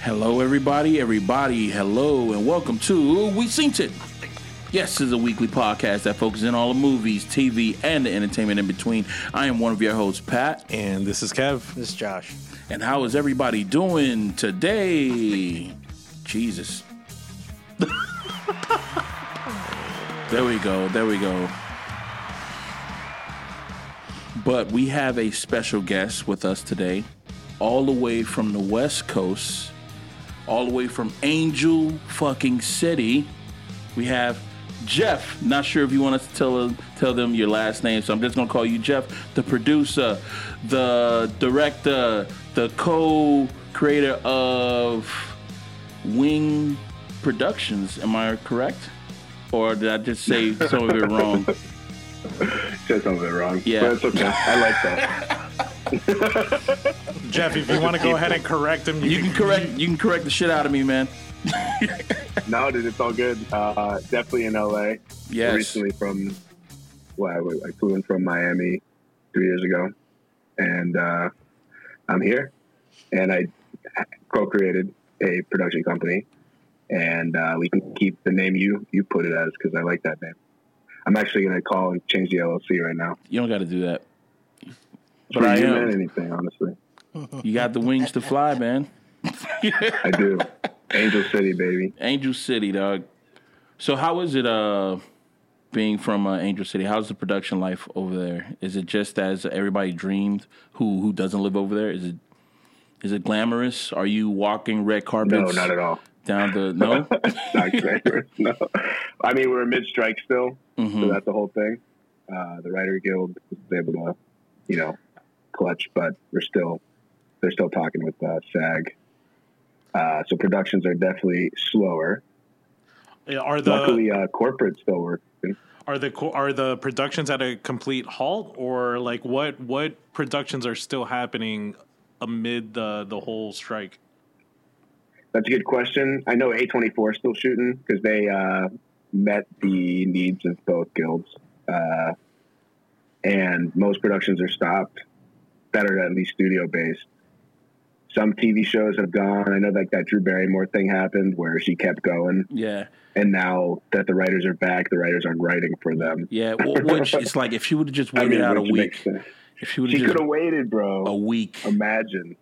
Hello, everybody, everybody. Hello, and welcome to We Seen It. Yes, this is a weekly podcast that focuses on all the movies, TV, and the entertainment in between. I am one of your hosts, Pat. And this is Kev. This is Josh. And how is everybody doing today? Jesus. there we go. There we go. But we have a special guest with us today, all the way from the West Coast, all the way from Angel fucking City. We have Jeff. Not sure if you want us to tell tell them your last name, so I'm just gonna call you Jeff, the producer, the director, the co-creator of Wing Productions. Am I correct? Or did I just say some of it wrong? Said some of it wrong. Yeah. But it's okay. I like that. Jeff, if you want to go ahead and correct him, You can correct you can correct the shit out of me, man. no, dude, it's all good. Uh, definitely in LA. Yes. Recently from, well, I, I flew in from Miami three years ago, and uh, I'm here. And I co-created a production company, and uh, we can keep the name you you put it as because I like that name. I'm actually gonna call and change the LLC right now. You don't got to do that. But I am. anything, honestly. You got the wings to fly, man. I do. Angel City, baby. Angel City, dog. So how is it uh being from uh, Angel City? How's the production life over there? Is it just as everybody dreamed who who doesn't live over there? Is it is it glamorous? Are you walking red carpets? No, not at all. down the no? not glamorous. No, I mean we're mid strike still, so Mhm. that's the whole thing. Uh, the writer guild was able to, you know, clutch, but we're still they're still talking with uh, SAG. Uh, so productions are definitely slower. Are the Luckily, uh, corporate still working. are the are the productions at a complete halt, or like what what productions are still happening amid the the whole strike? That's a good question. I know A24 is still shooting because they uh, met the needs of both guilds. Uh, and most productions are stopped that are at least studio based. Some TV shows have gone. I know like that Drew Barrymore thing happened where she kept going. Yeah, And now that the writers are back, the writers aren't writing for them. yeah. Which it's like if she would have just I waited mean, out a week, if she would She have could have waited, bro. a week, Imagine.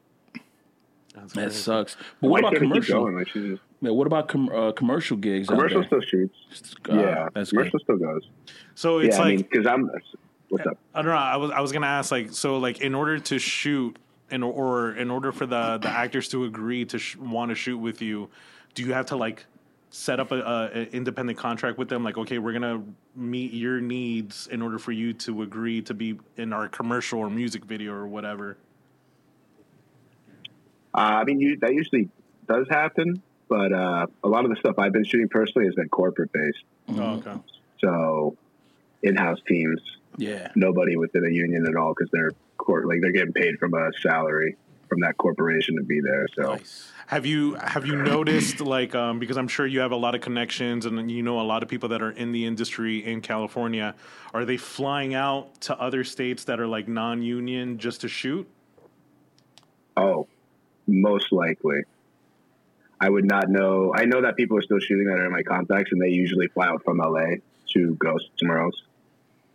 that sucks. But what about can't it keep commercial? Like, just, Yeah, what about com- uh, commercial gigs? out commercial there? still shoots. Uh, yeah, that's good. commercial still goes. So it's yeah, I like mean, because I'm. What's up? I don't know. I was I was gonna ask like so like in order to shoot in or in order for the the actors to agree to sh- want to shoot with you, do you have to like set up a, a, a independent contract with them? Like okay, we're gonna meet your needs in order for you to agree to be in our commercial or music video or whatever. Uh, I mean, you, that usually does happen, but uh, a lot of the stuff I've been shooting personally has been corporate based. Oh, okay. So, in-house teams, Yeah. nobody within a union at all because they're cor- like they're getting paid from a salary from that corporation to be there. So, Nice. Have you have you noticed like um, because I'm sure you have a lot of connections and you know a lot of people that are in the industry in California. Are they flying out to other states that are like non-union just to shoot? oh, most likely. I would not know. I know that people are still shooting that are in my contacts, and they usually fly out from LA to go somewhere else.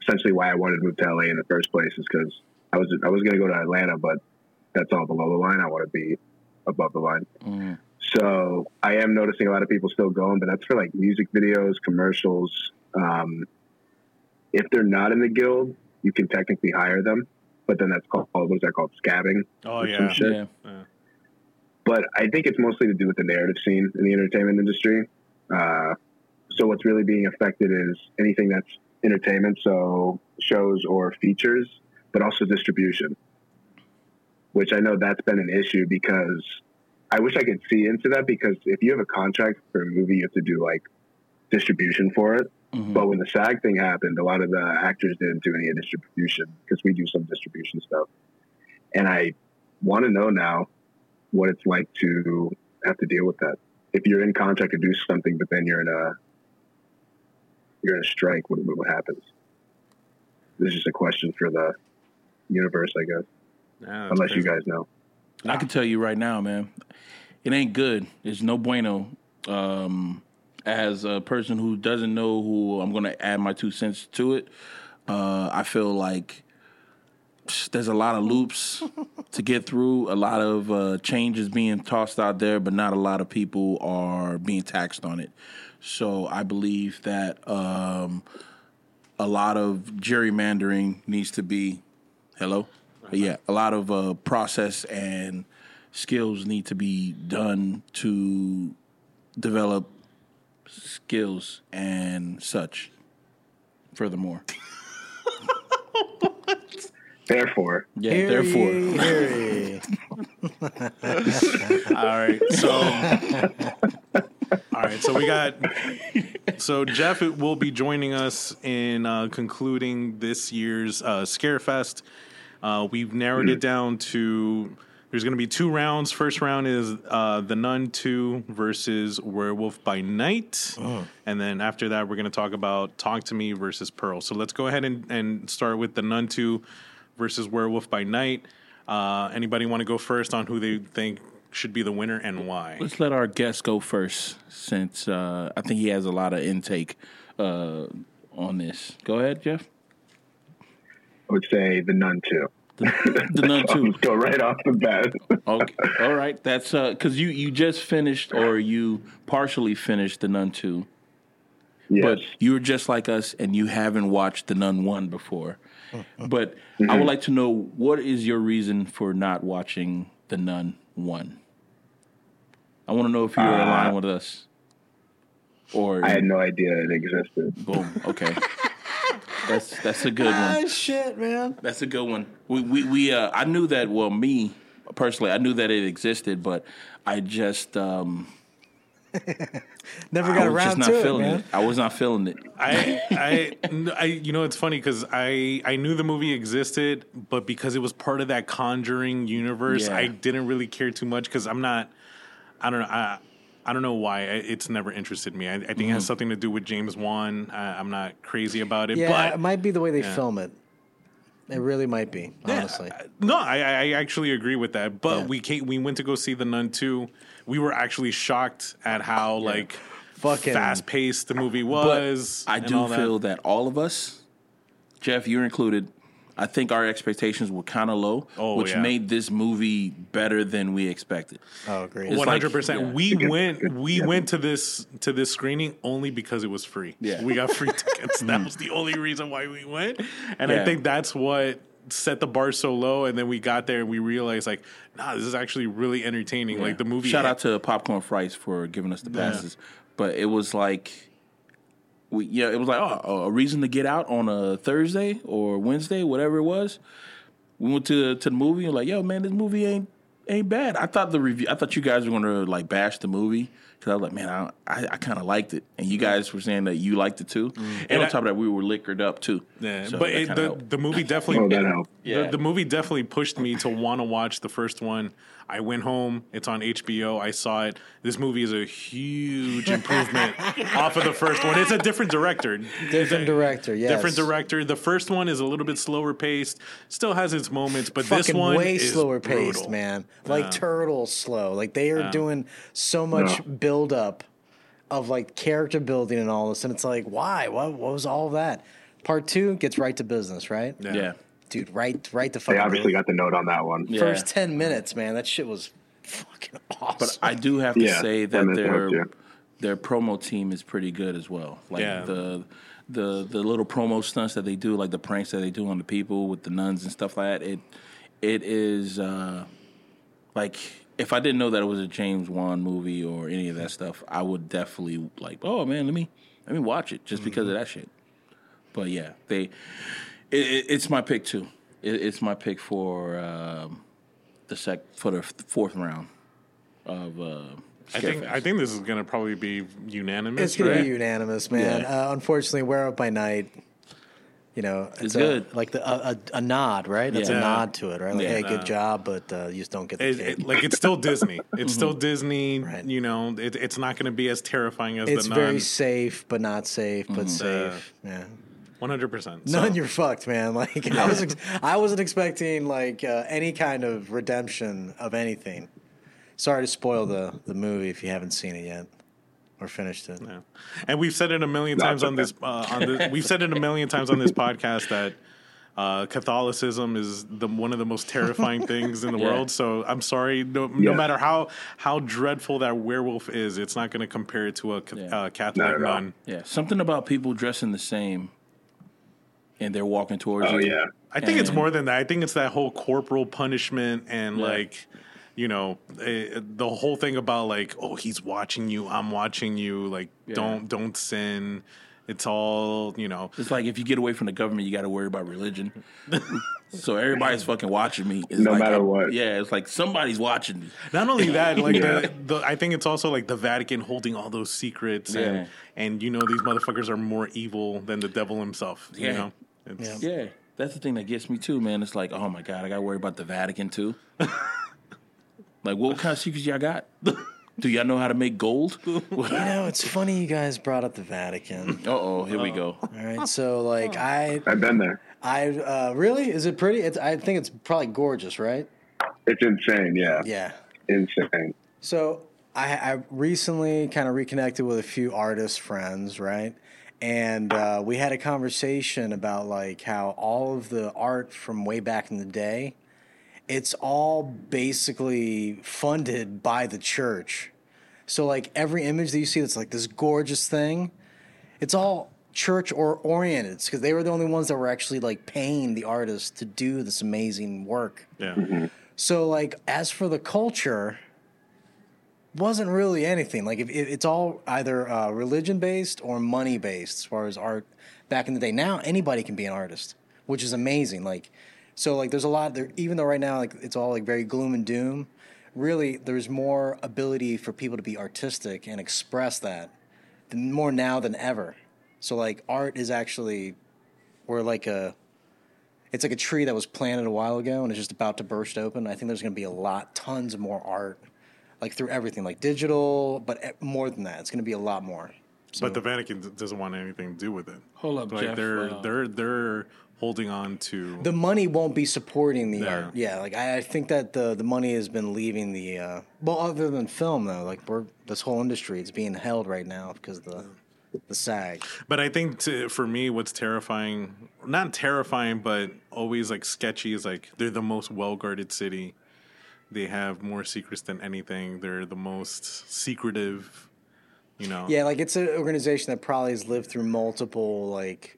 Essentially, why I wanted to move to LA in the first place is because I was I was going to go to Atlanta, but that's all below the line. I want to be above the line. Mm. So I am noticing a lot of people still going, but that's for like music videos, commercials. Um, if they're not in the guild, you can technically hire them, but then that's called what is that called scabbing? Oh yeah. some shit. Yeah. Yeah. But I think it's mostly to do with the narrative scene in the entertainment industry. Uh, so what's really being affected is anything that's entertainment, so shows or features, but also distribution. Which I know that's been an issue because I wish I could see into that because if you have a contract for a movie, you have to do like distribution for it. Mhm. But when the SAG thing happened, a lot of the actors didn't do any distribution because we do some distribution stuff. and I want to know now what it's like to have to deal with that. If you're in contract to do something, but then you're in a you're in a strike, what, what happens? This is a question for the universe, I guess. Yeah, that's Unless you guys know. I can tell you right now, man, it ain't good. It's no bueno. Um, as a person who doesn't know who I'm going to add my two cents to it, uh, I feel like there's a lot of loops to get through, a lot of uh, changes being tossed out there, but not a lot of people are being taxed on it. So I believe that um, a lot of gerrymandering needs to be hello? Yeah a lot of uh, process and skills need to be done to develop skills and such furthermore. Therefore, yeah Hear therefore. Ye, hear ye. All right, so all right, so we got so Jeff will be joining us in uh, concluding this year's uh, Scarefest. Uh, we've narrowed it down to there's going to be two rounds. First round is uh, the Nun Two versus Werewolf by Night, and then after that we're going to talk about Talk to Me versus Pearl. So let's go ahead and, and start with the Nun Two versus Werewolf by Night. Uh, anybody want to go first on who they think should be the winner and why? let's let our guest go first since uh, i think he has a lot of intake uh, on this go ahead jeff I would say the Nun Two. the nun Two. Go right off the bat. Okay, all right. That's because you you just finished or you partially finished the Nun two, yes. but you were just like us and you haven't watched the Nun one before. But I would like to know what is your reason for not watching the Nun one. I want to know if you're Uh, aligned with us, or I had no idea it existed. boom. Okay, that's that's a good one. Ah, shit, man. That's a good one. We we, we uh, I knew that. Well, me personally, I knew that it existed, but I just um, Never I got was around just not to it, man. it. I was not feeling it. I, I, I, you know, it's funny because I, I knew the movie existed, but because it was part of that Conjuring universe, Yeah. I didn't really care too much because I'm not, I don't know, I, I don't know why it's never interested me. I, I think it Mm-hmm. has something to do with James Wan. I, I'm not crazy about it, Yeah, but it might be the way they film it. It really might be, honestly. No, I, I actually agree with that. But Yeah. we came, we went to go see the Nun two. We were actually shocked at how like Fucking- fast paced the movie But was. I do all that. feel that all of us, Jeff, you're included. I think our expectations were kind of low, Oh, which yeah. made this movie better than we expected. Oh, great. It's One like- hundred percent. We went. We yeah. went to this to this screening only because it was free. Yeah. we got free tickets. that mm. was the only reason why we went, and I think that's what set the bar so low. And then we got there and we realized, like, nah, this is actually really entertaining. Like the movie. Shout out to Popcorn Fries for giving us the passes, but it was like, we yeah, it was like oh, a reason to get out on a Thursday or Wednesday, whatever it was. We went to to the movie and like, yo, man, this movie ain't ain't bad. I thought the review, I thought you guys were gonna like bash the movie because I was like, man, I I, I kind of liked it, and you mm-hmm. guys were saying that you liked it too. Mm-hmm. And, And on I- top of that, we were liquored up too. Yeah, So but it, the helped. the movie definitely. Oh, that helped. Yeah. The, the movie definitely pushed me to want to watch the first one. I went home. It's on HBO. I saw it. This movie is a huge improvement off of the first one. It's a different director. Different director, yes. Different director. The first one is a little bit slower paced. Still has its moments, but this Fucking one way is slower paced, brutal. man. Like turtles slow. Like they are doing so much build up of like character building and all this, and it's like, why? What, what was all that? Part two gets right to business, right? yeah. Dude, right, right to They obviously got the note on that one. Yeah. first ten minutes, man. That shit was fucking awesome. But I do have to Yeah, say that that their sense, yeah. their promo team is pretty good as well. Like Yeah. the the the little promo stunts that they do, like the pranks that they do on the people with the nuns and stuff like that. It it is uh, like if I didn't know that it was a James Wan movie or any of that stuff, I would definitely like. Oh man, let me let me watch it just because of that shit. But yeah, they it, it, it's my pick too. It, it's my pick for um, the sec for the fourth round of. Uh, I think Scarefest. I think this is gonna probably be unanimous. it's gonna be unanimous, man. Yeah. Uh, unfortunately, Werewolf by Night. You know, It's a- good. like the, a, a, a nod, right? That's Yeah. a nod to it, right? Like, Yeah. hey, good job, but uh, you just don't get the It, it- like it's still Disney. It's still Disney. Right. You know, it, it's not going to be as terrifying as it's the very safe, but not safe, but safe. yeah. One hundred percent. None, you're fucked, man. Like I was, ex- I wasn't expecting like uh, any kind of redemption of anything. Sorry to spoil the the movie if you haven't seen it yet or finished it. Yeah. And we've said it a million No, times it's on this. Uh, on the, we've said it a million times on this podcast that uh, Catholicism is the one of the most terrifying things in the Yeah. world. So I'm sorry, no, no matter how how dreadful that werewolf is, it's not going to compare to a ca- Yeah. uh, Catholic nun. Yeah, something about people dressing the same, and they're walking towards Oh you. yeah. I think it's more than that. I think it's that whole corporal punishment and Yeah. like, you know, eh, the whole thing about like, oh, he's watching you, I'm watching you. Like, Yeah. don't don't sin. It's all you know. It's like if you get away from the government, you got to worry about religion. so everybody's fucking watching me. It's No like matter I'm- what. Yeah, it's like somebody's watching me. Not only that, like Yeah. the, the, I think it's also like the Vatican holding all those secrets, Yeah. and and you know these motherfuckers are more evil than the devil himself. You Yeah. know, it's, Yeah. Yeah, that's the thing that gets me too, man. It's like, oh my god, I got to worry about the Vatican too. like, what kind of secrets y'all got? Do y'all know how to make gold? You know, it's funny you guys brought up the Vatican. Uh oh, here we go. All right, so like I, I've been there. I uh, really is it pretty? It's I think it's probably gorgeous, right? It's insane. Yeah. Yeah. Insane. So I, I recently kind of reconnected with a few artist friends, right? And uh, we had a conversation about like how all of the art from way back in the day, it's all basically funded by the church. So like every image that you see that's like this gorgeous thing, it's all church or oriented because they were the only ones that were actually like paying the artists to do this amazing work. yeah. So like as for the culture, wasn't really anything. Like if, if it's all either uh, religion based or money based as far as art back in the day. Now anybody can be an artist, which is amazing. Like so like there's a lot there even though right now like it's all like very gloom and doom, really there's more ability for people to be artistic and express that more now than ever. So like art is actually we're like a it's like a tree that was planted a while ago and it's just about to burst open. I think there's going to be a lot, tons more art, like through everything, like digital, but e- more than that, it's going to be a lot more. So, But the Vatican doesn't want anything to do with it. Hold up, like Jeff, they're uh, they're they're holding on to the money won't be supporting the art. Yeah, like I, I think that the the money has been leaving the. Uh, well, other than film though, like we're this whole industry, it's being held right now because the the SAG. But I think to, for me, what's terrifying, not terrifying, but always like sketchy is like they're the most well guarded city. They have more secrets than anything. They're the most secretive, you know. Yeah, like it's an organization that probably has lived through multiple like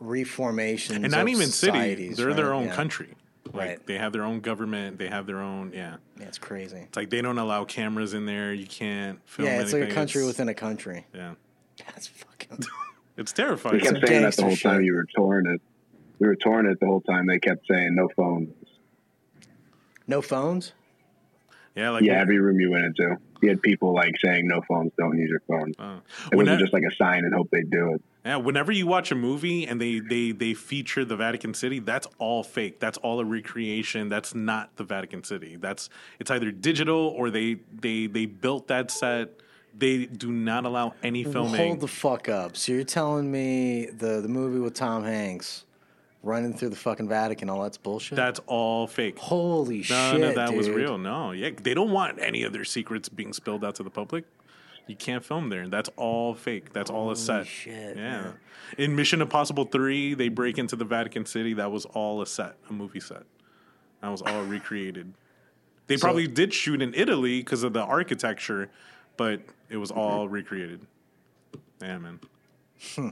reformations And not of even city. societies, They're their own Yeah. country. Like Right. they have their own government. They have their own. Yeah. Yeah, it's crazy. It's like they don't allow cameras in there. You can't film. Yeah, it's like a country It's- within a country. Yeah. That's fucking. It's We terrifying. kept Some saying that the gangster whole time you were touring it. We were touring it the whole time. They kept saying no phones. No phones. Yeah. Like Yeah, every room you went into, you had people like saying no phones, don't use your phones. uh, it wasn't just like a sign and hope they do it. Yeah, whenever you watch a movie and they, they they feature the Vatican City, that's all fake. That's all a recreation. That's not the Vatican City. That's it's either digital or they they they built that set. They do not allow any filming. Hold the fuck up. So you're telling me the the movie with Tom Hanks running through the fucking Vatican, all that's bullshit? that's all fake. Holy None shit, of that was real. No, yeah, they don't want any of their secrets being spilled out to the public. You can't film there. That's all fake. That's all a set. shit, yeah. man. In Mission Impossible Three, they break into the Vatican City. That was all a set, a movie set. That was all recreated. They probably did shoot in Italy because of the architecture, but it was all recreated. Yeah, man. Hmm.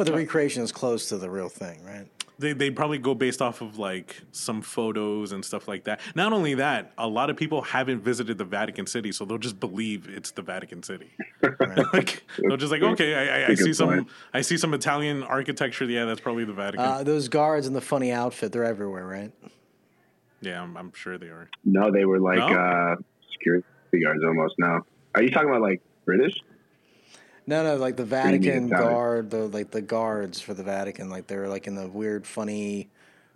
But the recreation is close to the real thing, right? They they probably go based off of like some photos and stuff like that. Not only that, a lot of people haven't visited the Vatican City, so they'll just believe it's the Vatican City. like they'll just like, okay, I, I, I see some point. I see some Italian architecture. Yeah, that's probably the Vatican. Uh, those guards in the funny outfit, they're everywhere, right? yeah, I'm, I'm sure they are. No, they were like No? uh, security guards almost. No, are you talking about like British? No, no, like the do you mean Vatican guard, the like the guards for the Vatican, like they're like in the weird, funny,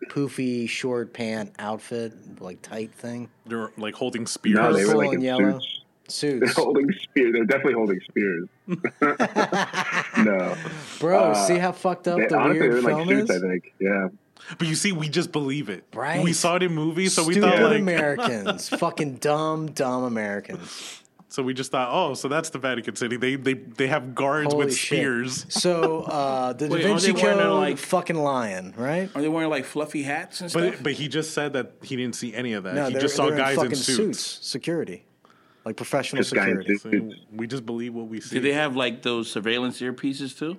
poofy short pant outfit, like tight thing, They're like holding spears. No, they were like and in yellow. suits. They're holding spears. They're definitely holding spears. no, Bro, Uh, see how fucked up they, the honestly, weird they're film like suits. is? I think. Yeah. But you see, we just believe it. Right. We saw it in movies, so we Stupid thought like Americans, fucking dumb, dumb Americans. So we just thought, oh, so that's the Vatican City. They they they have guards Holy with shit. spears. So uh, the Wait, Da aren't Vinci they wearing, Code, like- fucking lion, right? Are they wearing like fluffy hats and stuff? But but he just said that he didn't see any of that. No, he they're, just saw they're guys in in fucking suits. security, like professional Just guys in security. suits. So we just believe what we see. Did they have like those surveillance earpieces too?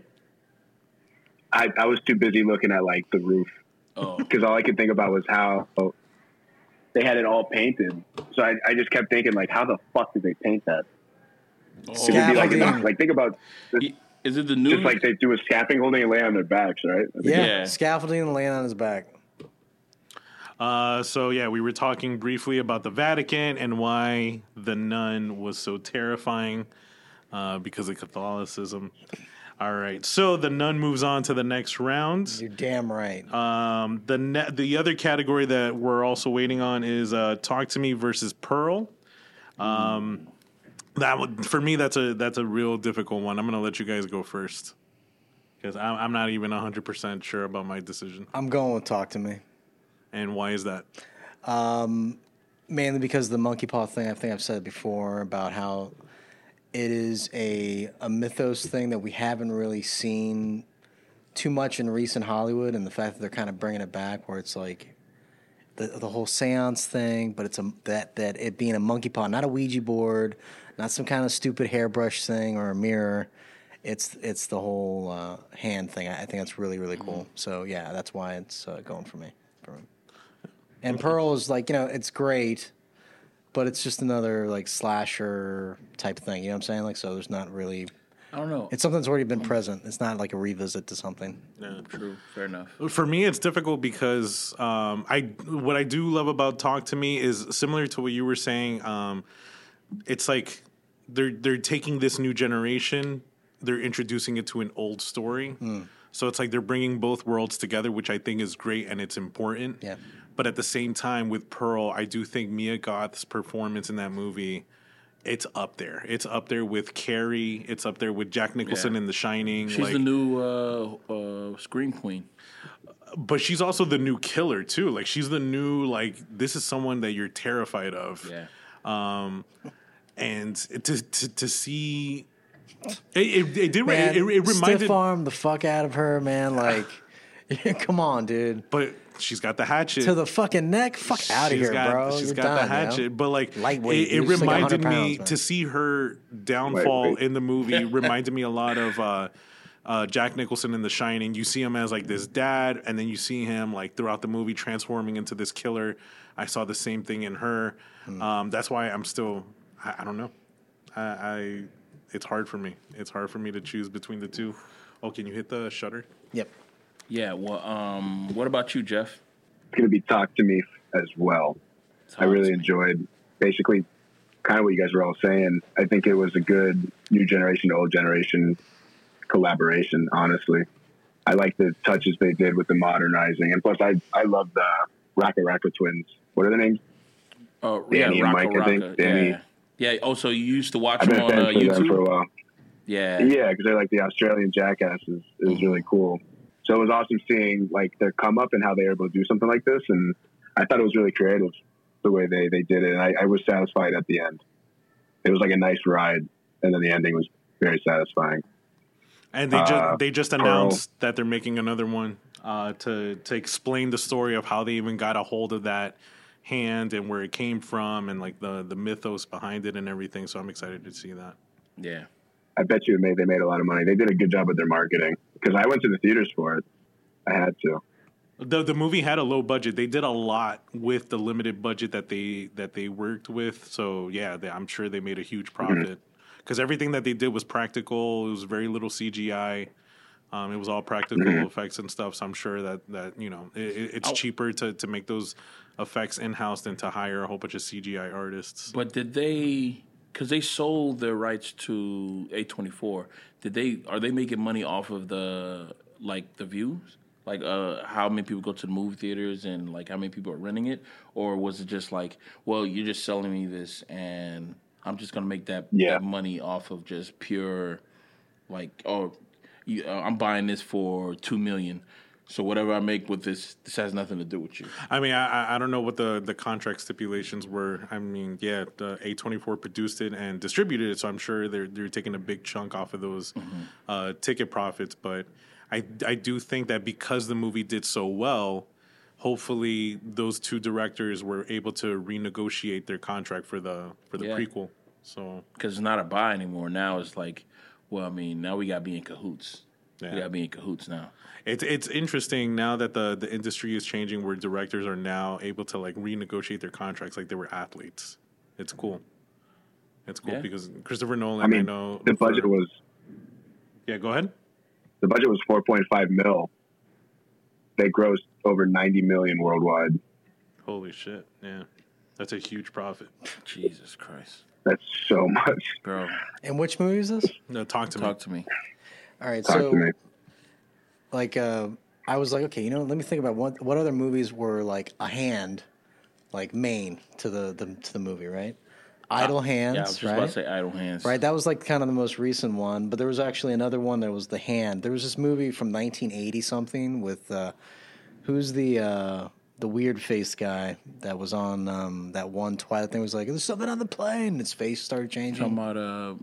I, I was too busy looking at like the roof Oh, because all I could think about was how they had it all painted. So I, I just kept thinking like, how the fuck did they paint that? It would be like, Scaffolding. like think about this, is it the new? just like they do a scaffolding holding and lay on their backs, right? Yeah, Yeah. scaffolding and laying on his back. Uh, so yeah, we were talking briefly about the Vatican and why the nun was so terrifying uh, because of Catholicism. All right, so the nun moves on to the next round. You're damn right. Um, the ne- the other category that we're also waiting on is uh, Talk to Me versus Pearl. Um, that would, for me, that's a that's a real difficult one. I'm gonna let you guys go first because I'm, I'm not even 100 percent sure about my decision. I'm going with Talk to Me. And why is that? mainly because the monkey paw thing. I think I've said before about how it is a a mythos thing that we haven't really seen too much in recent Hollywood, and the fact that they're kind of bringing it back, where it's like the the whole séance thing, but it's a that that it being a monkey paw, not a Ouija board, not some kind of stupid hairbrush thing or a mirror. It's it's the whole uh, hand thing. I, I think that's really really cool. So yeah, that's why it's uh, going for me. For me. And Pearl is like, you know, it's great, but it's just another like slasher type thing. You know what I'm saying? Like, so there's not really. I don't know. It's something that's already been present. It's not like a revisit to something. Yeah. true. Fair enough. For me, it's difficult because um, I what I do love about Talk to Me is similar to what you were saying. Um, it's like they're they're taking this new generation, they're introducing it to an old story. So it's like they're bringing both worlds together, which I think is great and it's important. Yeah. But at the same time, with Pearl, I do think Mia Goth's performance in that movie. It's up there. It's up there with Carrie. It's up there with Jack Nicholson Yeah. in The Shining. She's like, the new uh, uh, scream queen. but she's also the new killer too. Like she's the new like this is someone that you're terrified of. Yeah. And to to, to see it, it, it did Man, it, it, it reminded stiff arm the fuck out of her, man. Like, come on, dude. but she's got the hatchet. To the fucking neck. Fuck out of here, got, bro. She's You're got done, the yo. hatchet, but like Lightweight, it, it dude. She's like reminded me pounds, man. to see her downfall Lightweight. in the movie. reminded me a lot of uh, uh, Jack Nicholson in The Shining. You see him as like this dad, and then you see him like throughout the movie transforming into this killer. I saw the same thing in her. Hmm. Um, that's why I'm still. I, I don't know. I, I it's hard for me. It's hard for me to choose between the two. Oh, can you hit the shutter? Yep. Yeah. Well, um, what about you, Jeff? It's going to be Talk to Me as well. I really enjoyed basically kind of what you guys were all saying. I think it was a good new generation to old generation collaboration, honestly. I like the touches they did with the modernizing. And plus, I, I love the RackaRacka twins. What are their names? Oh, Danny yeah, and Mike, I think. Danny. Yeah. Yeah. Also, you used to watch I've them been on uh, fan for them for a while. Yeah. Yeah, because they're like the Australian jackasses. It was really cool. So it was awesome seeing like their come up and how they were able to do something like this. And I thought it was really creative the way they, they did it. And I, I was satisfied at the end. It was like a nice ride. And then the ending was very satisfying. And they just Uh, they just Pearl. announced that they're making another one uh, to to explain the story of how they even got a hold of that hand and where it came from and like the the mythos behind it and everything. So I'm excited to see that. Yeah. I bet you made, they made a lot of money. They did a good job with their marketing because I went to the theaters for it. I had to. The the movie had a low budget. They did a lot with the limited budget that they that they worked with. So yeah, they, I'm sure they made a huge profit because everything that they did was practical. It was very little CGI. Um, it was all practical effects and stuff. So I'm sure that that you know it, it- it's Oh. cheaper to to make those effects in house than to hire a whole bunch of CGI artists. But did they because they sold their rights to A24. Did they are they making money off of the like the views? Like uh how many people go to the movie theaters and like how many people are renting it? Or was it just like, well, you're just selling me this and I'm just gonna make that, Yeah. that money off of just pure like oh you, uh, I'm buying this for two million. So whatever I make with this, this has nothing to do with you. I mean, I, I- don't know what the, the contract stipulations were. I mean, yeah, A twenty four produced it and distributed it, so I'm sure they're they're taking a big chunk off of those uh, ticket profits. But I I do think that because the movie did so well, hopefully those two directors were able to renegotiate their contract for the for the Yeah. prequel. So because it's not a buy anymore. Now it's like, well, I mean, now we got to be in cahoots. Yeah. We got to be in cahoots now. It's it's interesting now that the the industry is changing, where directors are now able to like renegotiate their contracts like they were athletes. It's cool. It's cool Yeah. because Christopher Nolan. I, I mean, know the budget for- was Yeah, go ahead. the budget was 4.5 mil. They grossed over 90 million worldwide. Holy shit! Yeah, that's a huge profit. Jesus Christ, That's so much. bro, And which movie is this? No, talk to me. talk to me. All right, Talk so to me. like uh, I was like, okay, you know, let me think about what what other movies were like a hand, like main to the, the to the movie, right? Idle Hands, Yeah, I was just right? about to say idle hands. Right, that was like kind of the most recent one, but there was actually another one that was The Hand. There was this movie from 1980 something with uh, who's the uh, the weird faced guy that was on um, that one Twilight thing. Was like, there's something on the plane. His face started changing. Talking about uh, Oh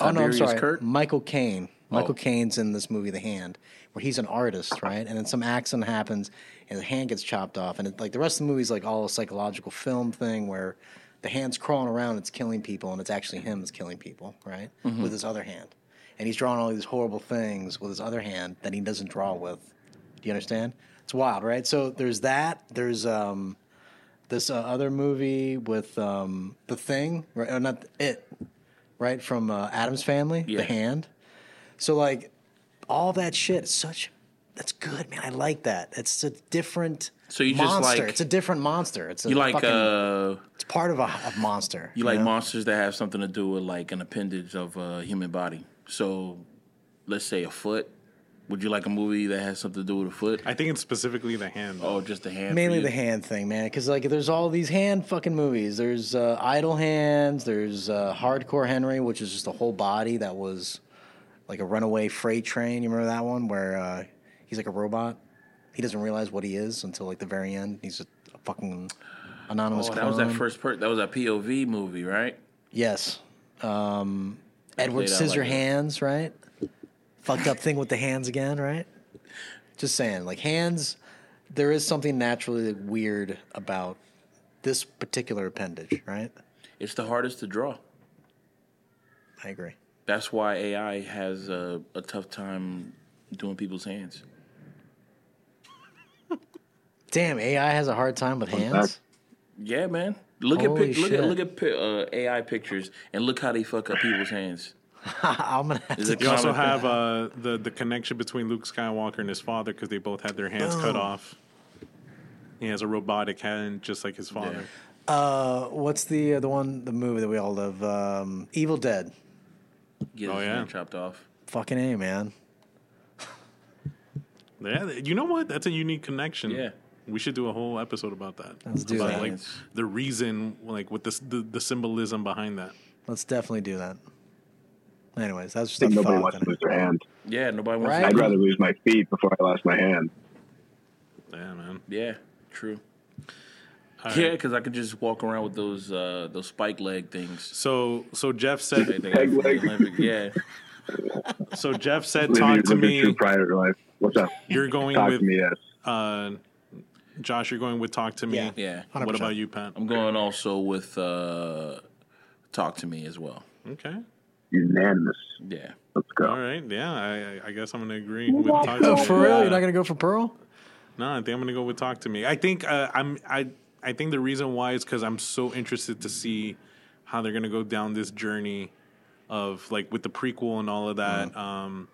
no, I'm Tiberius sorry. Kurt. Michael Caine. Michael Oh. Caine's in this movie, The Hand, where he's an artist, right? And then some accident happens, and the hand gets chopped off, and it, like the rest of the movie is like all a psychological film thing where the hand's crawling around, it's killing people, and it's actually him that's killing people, right? Mm-hmm. With his other hand, and he's drawing all these horrible things with his other hand that he doesn't draw with. Do you understand? It's wild, right? So there's that. There's um, this uh, other movie with um, the Thing, right? Or not it, right from uh, Addams Family, Yeah. The Hand. So like all that shit, is such that's good, man. I like that. It's a different. So you just monster. like- it's a different monster. It's a You like fucking, uh, it's part of a, a monster. you like know? monsters that have something to do with like an appendage of a human body. So, let's say a foot. Would you like a movie that has something to do with a foot? I think it's specifically the hand. Oh, just the hand. Mainly the hand thing, man. Because like, there's all these hand fucking movies. There's uh, Idle Hands. There's uh, Hardcore Henry, which is just a whole body that was like a runaway freight train. You remember that one where uh, he's like a robot? He doesn't realize what he is until like the very end. He's just a fucking anonymous. Oh, that was that first per- That was a POV movie, right? Yes. Um, Edward out like right? Fucked up thing with the hands again, right? Just saying, like hands, there is something naturally weird about this particular appendage, right? It's the hardest to draw. I agree. That's why AI has a, a tough time doing people's hands. Damn, AI has a hard time with hands. Yeah, man. Look Holy at pic- look shit. at look at pi- uh, AI pictures and look how they fuck up people's hands. I'm gonna have Is to. You also have uh, the the connection between Luke Skywalker and his father because they both had their hands cut off. He has a robotic hand just like his father. Uh, what's the uh, the one the movie that we all love? Um, Evil Dead. Get Oh, his yeah. hand chopped off. Fucking a man. Yeah, you know what? That's a unique connection. Yeah. we should do a whole episode about that. Let's do about, that. Like the reason, like with the, the the symbolism behind that. Let's definitely do that. Anyways, that's just And a nobody thought. wants to lose their hand. Yeah, nobody wants Right? to. I'd rather lose my feet before I lost my hand. Yeah, man. Yeah, true. All Yeah, because I could just walk around with those uh, those spike leg things. So so Jeff said they Peg got the leg. Olympic- Yeah, so Jeff said Living, talk to me. true private life. What's up? You're going Talk with to me, yes. uh, Josh. You're going with talk to me. Yeah. yeah. What about you, Pat? I'm going also with uh, talk to me as well. Okay. Unanimous. Yeah. Let's go. All right. Yeah. I I guess I'm going to agree with talk to me. for real? You're not gonna go for Pearl? No, I think I'm gonna go with talk to me. I think uh, I'm I I think the reason why is because I'm so interested to see how they're gonna go down this journey of like with the prequel and all of that. Um,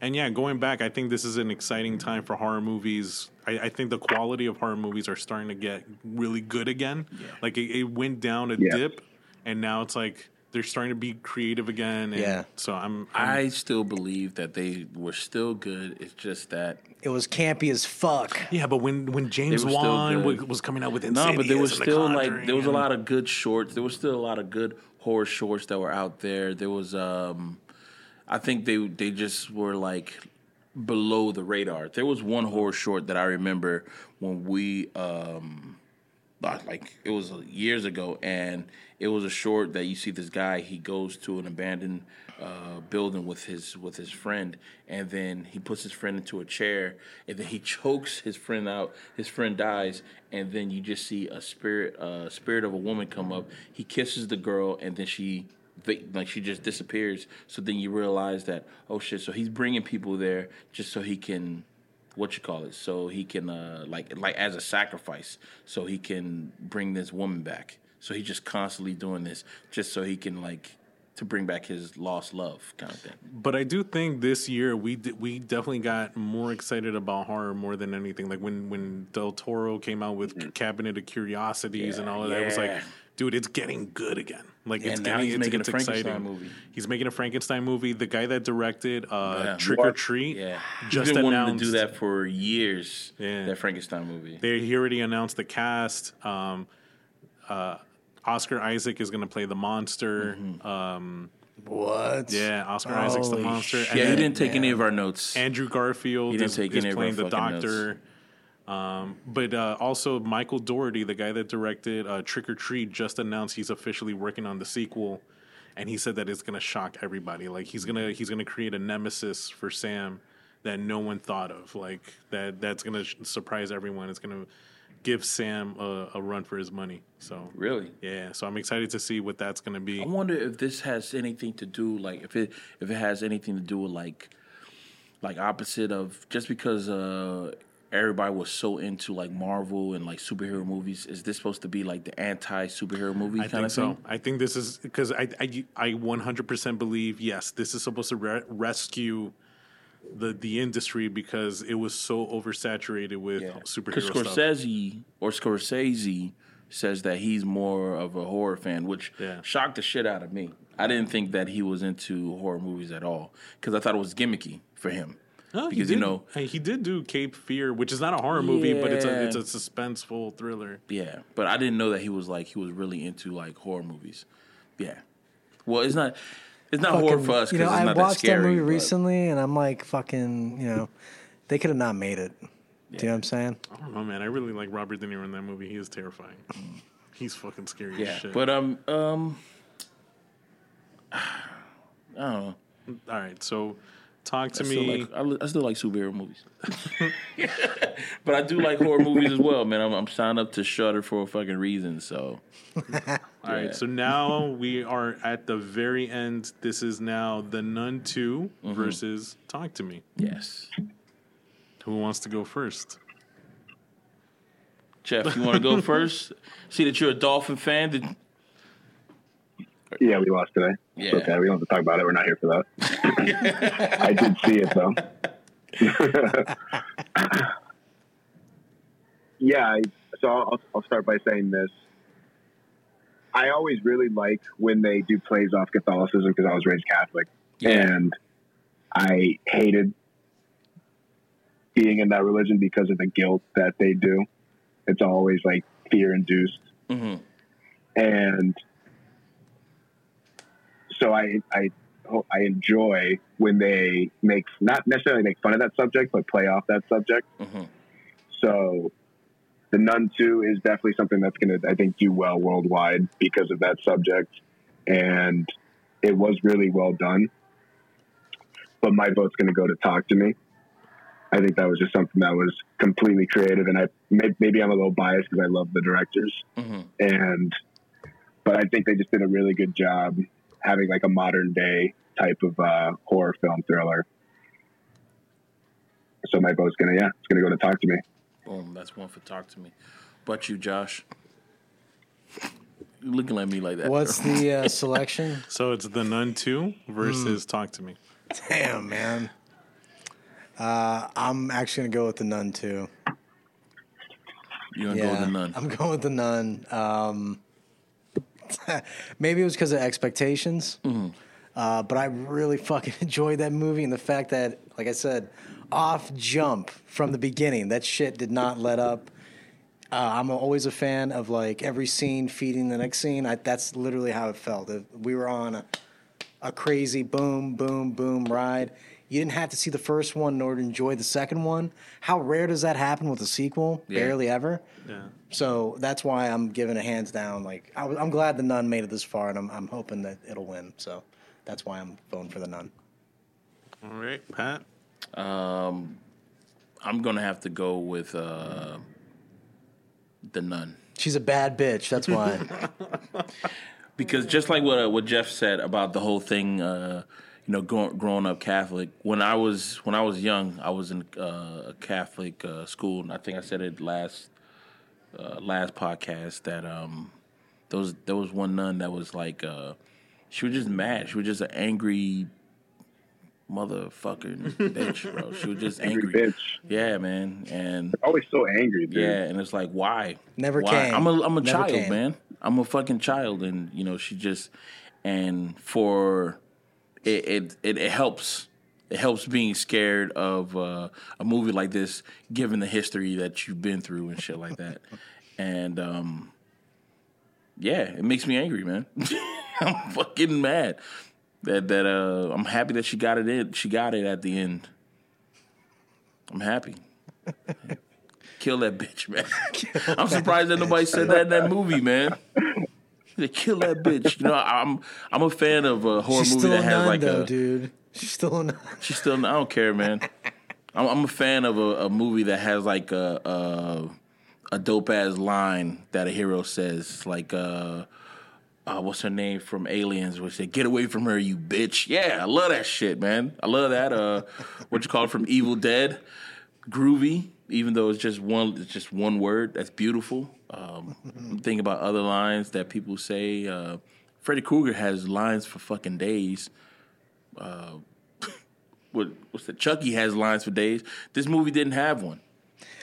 and yeah, going back, I think this is an exciting time for horror movies. I, I think the quality of horror movies are starting to get really good again. Like it, it went down a Yeah. dip, and now it's like they're starting to be creative again. And Yeah. So I'm, I'm I still believe that they were still good. It's just that It was campy as fuck. yeah, but when when James Wan good. was, was coming out with Insane. no, but there was and The still like there was a lot of good shorts. There was still a lot of good horror shorts that were out there. There was, um I think they they just were like below the radar. There was one horror short that I remember when we um like like, it was years ago and it was a short that you see this guy he goes to an abandoned uh, building with his with his friend and then he puts his friend into a chair and then he chokes his friend out his friend dies and then you just see a spirit uh, spirit of a woman come up. He kisses the girl and then she like she just disappears. So then you realize that oh shit so he's bringing people there just so he can what you call it so he can uh like like as a sacrifice so he can bring this woman back. So he's just constantly doing this just so he can like to bring back his lost love kind of thing But I do think this year we d- we definitely got more excited about horror more than anything. Like when when Del Toro came out with Cabinet of Curiosities and all of that, it was like. Dude, it's getting good again. Like it's now getting he's it's, making a Frankenstein exciting. movie. He's making a Frankenstein movie. The guy that directed uh, Yeah. Trick 'r Treat, yeah just he's been announced to do that for years Yeah. that frankenstein movie They he already announced the cast. Um, uh, Oscar Isaac is going to play the monster. Mm-hmm. Um, What? yeah, Oscar Isaac's the monster. shit. yeah he didn't take any of our notes Andrew Garfield He didn't is, take is any of our playing the doctor. Um, but uh, also Michael Dougherty, the guy that directed uh, Trick 'r Treat, just announced he's officially working on the sequel, and he said that it's gonna shock everybody. Like he's gonna he's gonna create a nemesis for Sam that no one thought of. Like that that's gonna sh- surprise everyone. It's gonna give Sam a, a run for his money. So really yeah, so I'm excited to see what that's gonna be. I wonder if this has anything to do like if it if it has anything to do with like like opposite of just because uh everybody was so into like Marvel and like superhero movies is this supposed to be like the anti superhero movie I kind think of so. thing? I think this is because I, I I 100% believe yes, this is supposed to re- rescue the the industry because it was so oversaturated with Because superhero stuff. Scorsese or Scorsese says that he's more of a horror fan, which Yeah. shocked the shit out of me. I didn't think that he was into horror movies at all because I thought it was gimmicky for him. Oh, he because you know, hey, he did do Cape Fear, which is not a horror movie, but it's a Yeah. it's a suspenseful thriller. Yeah, but I didn't know that he was like he was really into like horror movies. Yeah, well, it's not it's not horror Fucking- for us you know, it's I watched that scary. that movie but- recently, and I'm like, fucking, you know, they could have not made it. Do you know what I'm saying? I don't know, man. I really like Robert De Niro in that movie. He is terrifying. He's fucking scary Yeah, as shit. but um um, I don't know. all right, so talk to I me. like, I, li- I still like superhero movies, but I do like horror movies as well, man. I'm, I'm signed up to Shudder for a fucking reason. So All right, Yeah. so now we are at the very end. This is now the Nun 2 Mm-hmm. versus Talk to Me. yes, Who wants to go first? Jeff, you want to go first? See that you're a Dolphin fan. Did, Yeah, we lost today. Yeah. Okay, we don't have to talk about it. We're not here for that. I did see it though. yeah, I, so I'll, I'll start by saying this. I always really like when they do plays off Catholicism because I was raised Catholic, Yeah. and I hated being in that religion because of the guilt that they do. It's always like fear induced, Mhm. and so I I I enjoy when they make not necessarily make fun of that subject, but play off that subject. Mhm. So the Nun Two is definitely something that's going to I think do well worldwide because of that subject, and it was really well done. But my vote's going to go to Talk to Me. I think that was just something that was completely creative, and I maybe I'm a little biased because I love the directors, Mhm. and but I think they just did a really good job having like a modern day type of uh, horror film thriller. So my vote's gonna yeah, it's gonna go to Talk to Me. Boom. That's one for talk to me. But you, Josh, you looking at me like that? What's the uh, selection? So it's the Nun 2 Hmm. versus Talk to Me. Damn, man. Uh, I'm actually gonna go with the nun Two. You gonna Yeah, go with the nun? I'm going with the nun. Um, maybe it was because of expectations. Uh, but I really fucking enjoyed that movie and the fact that, like I said, off jump from the beginning, that shit did not let up. Uh, I'm always a fan of like every scene feeding the next scene. I, that's literally how it felt. We were on a, a crazy boom, boom, boom ride. You didn't have to see the first one in order to enjoy the second one. How rare does that happen with a sequel? Yeah. Barely ever. Yeah. So that's why I'm giving a hands down. Like I, am glad the Nun made it this far, and I'm I'm hoping that it'll win. So that's why I'm voting for the Nun. All right, Pat. Um, I'm gonna have to go with uh, the nun She's a bad bitch. That's why. because just like what uh, what Jeff said about the whole thing, uh, you know, growing, growing up Catholic. When I was when I was young, I was in uh, a Catholic uh, school, and I think I said it last uh, last podcast that um, there was there was one nun that was like uh, she was just mad. She was just an angry motherfucking bitch, bro. She was just Angry angry. bitch. Yeah, man, and Always so angry, dude. yeah, and it's like why? Never why? came. I'm a I'm a Never child, came. man. I'm a fucking child, and you know she just and for it it it, it helps. It helps being scared of uh, a movie like this, given the history that you've been through and shit like that. And um, yeah, it makes me angry, man. I'm fucking mad that that uh, I'm happy that she got it in. She got it at the end. I'm happy. Kill that bitch, man. I'm surprised that nobody said that in that movie, man. They kill that bitch. You know, I'm I'm a fan of a horror She's movie that has nun, like though, a. dude. She's still a nun. She's still. I don't care, man. I'm, I'm a fan of a, a movie that has like a a, a dope ass line that a hero says, like uh, uh, what's her name from Aliens, which she said, "Get away from her, you bitch." Yeah, I love that shit, man. I love that. Uh, what you call it from Evil Dead, groovy. Even though it's just one, it's just one word. That's beautiful. Um, I'm thinking about other lines that people say. Uh, Freddy Krueger has lines for fucking days what what's the Chucky has lines for days. This movie didn't have one.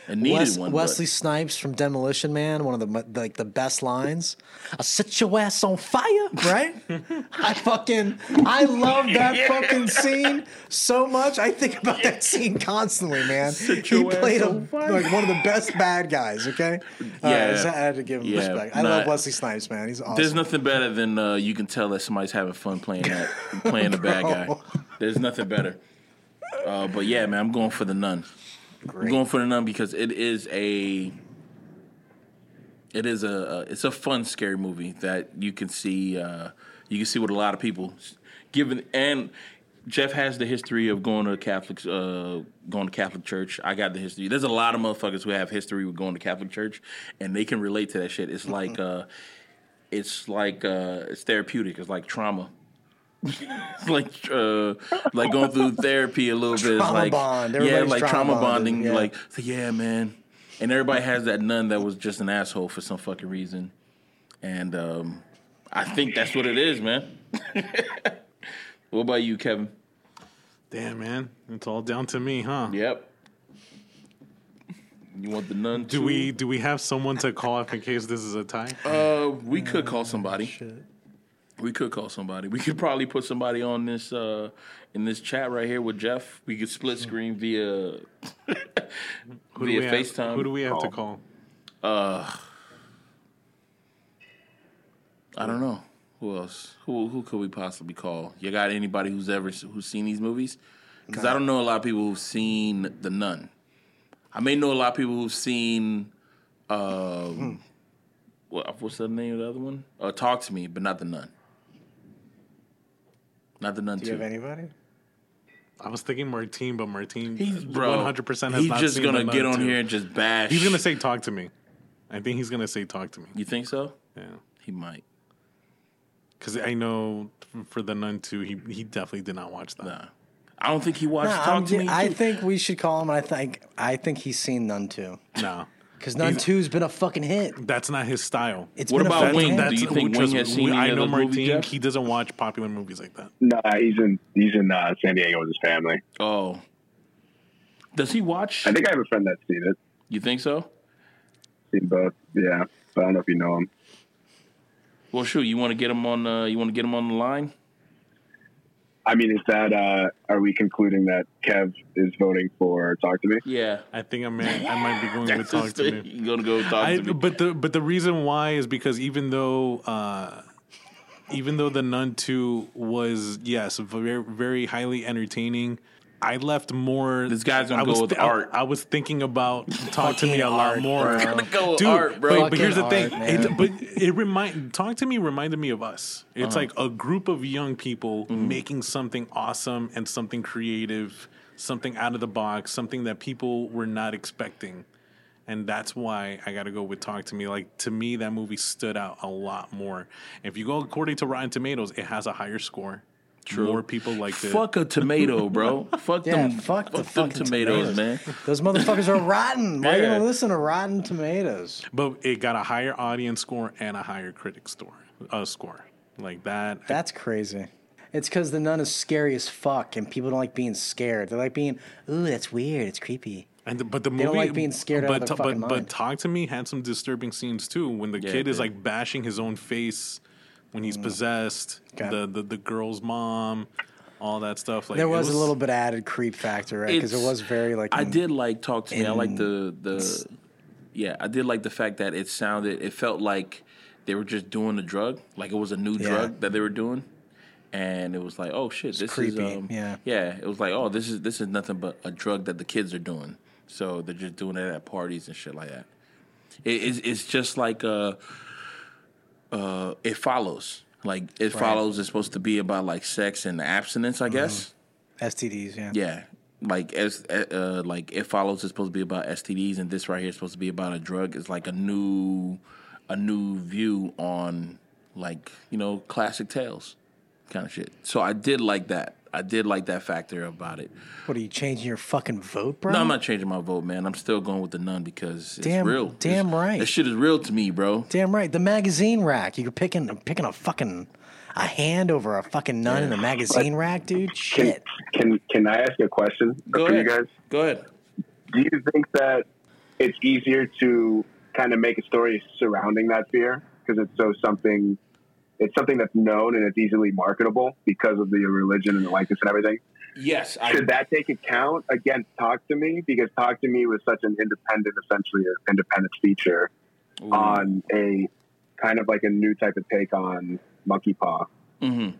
It needed Wes- one. Wesley Snipes from Demolition Man, one of the like the best lines. I'll set your ass on fire, right? I fucking I love that fucking scene so much. I think about that scene constantly, man. He played a, like one of the best bad guys. Okay, Yeah. Uh, so I had to give him Yeah, respect. I nah. love Wesley Snipes, man. He's awesome. There's nothing better than uh, you can tell that somebody's having fun playing that, playing the bad guy. There's nothing better. Uh, but yeah, man, I'm going for the nun. I'm going for the nun because it is a, it is a, it's a fun scary movie that you can see. Uh, you can see what a lot of people, given and Jeff has the history of going to Catholic, uh, going to Catholic church. I got the history. There's a lot of motherfuckers who have history with going to Catholic church, and they can relate to that shit. It's like, uh, it's like, uh, it's therapeutic. It's like trauma. It's like, uh, like going through therapy a little bit. It's Trauma like, bond. yeah, like trauma trauma bonding. yeah. Like, so yeah, man. And everybody has that nun that was just an asshole for some fucking reason, and um, I think that's what it is, man. what about you, Kevin? Damn, man. It's all down to me, huh? Yep. You want the nun? Do too? we do we have someone to call up in case this is a tie? Uh, we could call somebody. Shit. We could call somebody. We could probably put somebody on this uh in this chat right here with Jeff. We could split screen via Who do via we have, FaceTime. Who do we have to call? Uh, I don't know. Who else? Who who could we possibly call? You got anybody who's ever who's seen these movies? Because I don't know a lot of people who've seen The Nun. I may know a lot of people who've seen. Um, what, what's the name of the other one? Uh, Talk to Me, but not The Nun. Not The Nun Do you have anybody? I was thinking Martine, but Martine, He's bro. one hundred percent has He's not just seen gonna The get Nun on too. here and just bash. He's gonna say, "Talk to me." I think he's gonna say, "Talk to me." You think so? Yeah, He might. because I know for the Nun too, he he definitely did not watch that. Nah. I don't think he watched Nah, Talk I'm- to Me. I too. think we should call him. I think I think he's seen Nun two No, because none He's- two's been a fucking hit. that's not his style. It's What been about a fucking Wing? hit. Do you think Wing has me, seen I any know of those movies, Martine. Jeff? He doesn't watch popular movies like that. Nah, he's in he's in uh, San Diego with his family. Oh. Does he watch? I think I have a friend that's seen it. You think so? Seen both. Yeah, but I don't know if you know him. Well, sure. You want to get him on? Uh, you want to get him on the line? I mean, is that uh, are we concluding that Kev is voting for Talk to Me? Yeah. I think I might I might be going with talk to me. You gonna go talk I, to me? but the but the reason why is because even though uh, even though the Nun Two was yes very very highly entertaining, I left more. This guy's gonna I go was with I- art. I, was thinking about talk to me a lot art, more. bro. Gonna go with Dude, art, bro. But, but here's the Fucking thing. art, It, but it remind talk to me reminded me of us. It's Uh-huh. like a group of young people Mm-hmm. making something awesome and something creative, something out of the box, something that people were not expecting. And that's why I got to go with Talk to Me. Like to me, that movie stood out a lot more. If you go according to Rotten Tomatoes, it has a higher score. True. More people like it. Fuck a tomato, bro. fuck Yeah, them. fuck the them fucking tomatoes, tomatoes. man. Those motherfuckers are rotten. Why are you gonna listen to Rotten Tomatoes? But it got a higher audience score and a higher critic score. Uh, score like that. That's crazy. It's because the nun is scary as fuck, and people don't like being scared. They like being, ooh, that's weird. It's creepy. And the, but the movie, don't like being scared out but, of their but, fucking but mind. Talk to Me had some disturbing scenes too. When the Yeah, kid is like bashing his own face when he's possessed. Mm. Okay. The, the the girl's mom, all that stuff. Like There it was, a little bit added creep factor, right? Because it was very like I mm, did like talk to me. I like the the yeah. I did like the fact that it sounded. It felt like they were just doing the drug, like it was a new Yeah. drug that they were doing, and it was like, oh shit, this creepy, is um, yeah. yeah. It was like, oh, this is this is nothing but a drug that the kids are doing. So they're just doing it at parties and shit like that. It, it's it's just like uh uh it follows. Like it follows is supposed to be about like sex and abstinence, I guess. STDs. Yeah. Yeah, like as uh, like it follows is supposed to be about STDs, and this right here is supposed to be about a drug. It's like a new, a new view on like you know classic tales, kind of shit. So I did like that. I did like that factor about it. What are you changing your fucking vote, bro? No, I'm not changing my vote, man. I'm still going with the nun because it's Damn- real. damn It's- right. This shit is real to me, bro. Damn right. The magazine rack. You're picking picking a fucking a hand over a fucking nun in a magazine rack, dude. Shit. can can I ask a question Go for ahead. you guys? Go ahead. Do you think that it's easier to kind of make a story surrounding that fear because it's so something? It's something that's known and it's easily marketable because of the religion and the likeness and everything. Yes, I. Should that take account against Talk to Me? Because Talk to Me was such an independent, essentially an independent feature on a kind of like a new type of take on Monkey Paw. Mhm.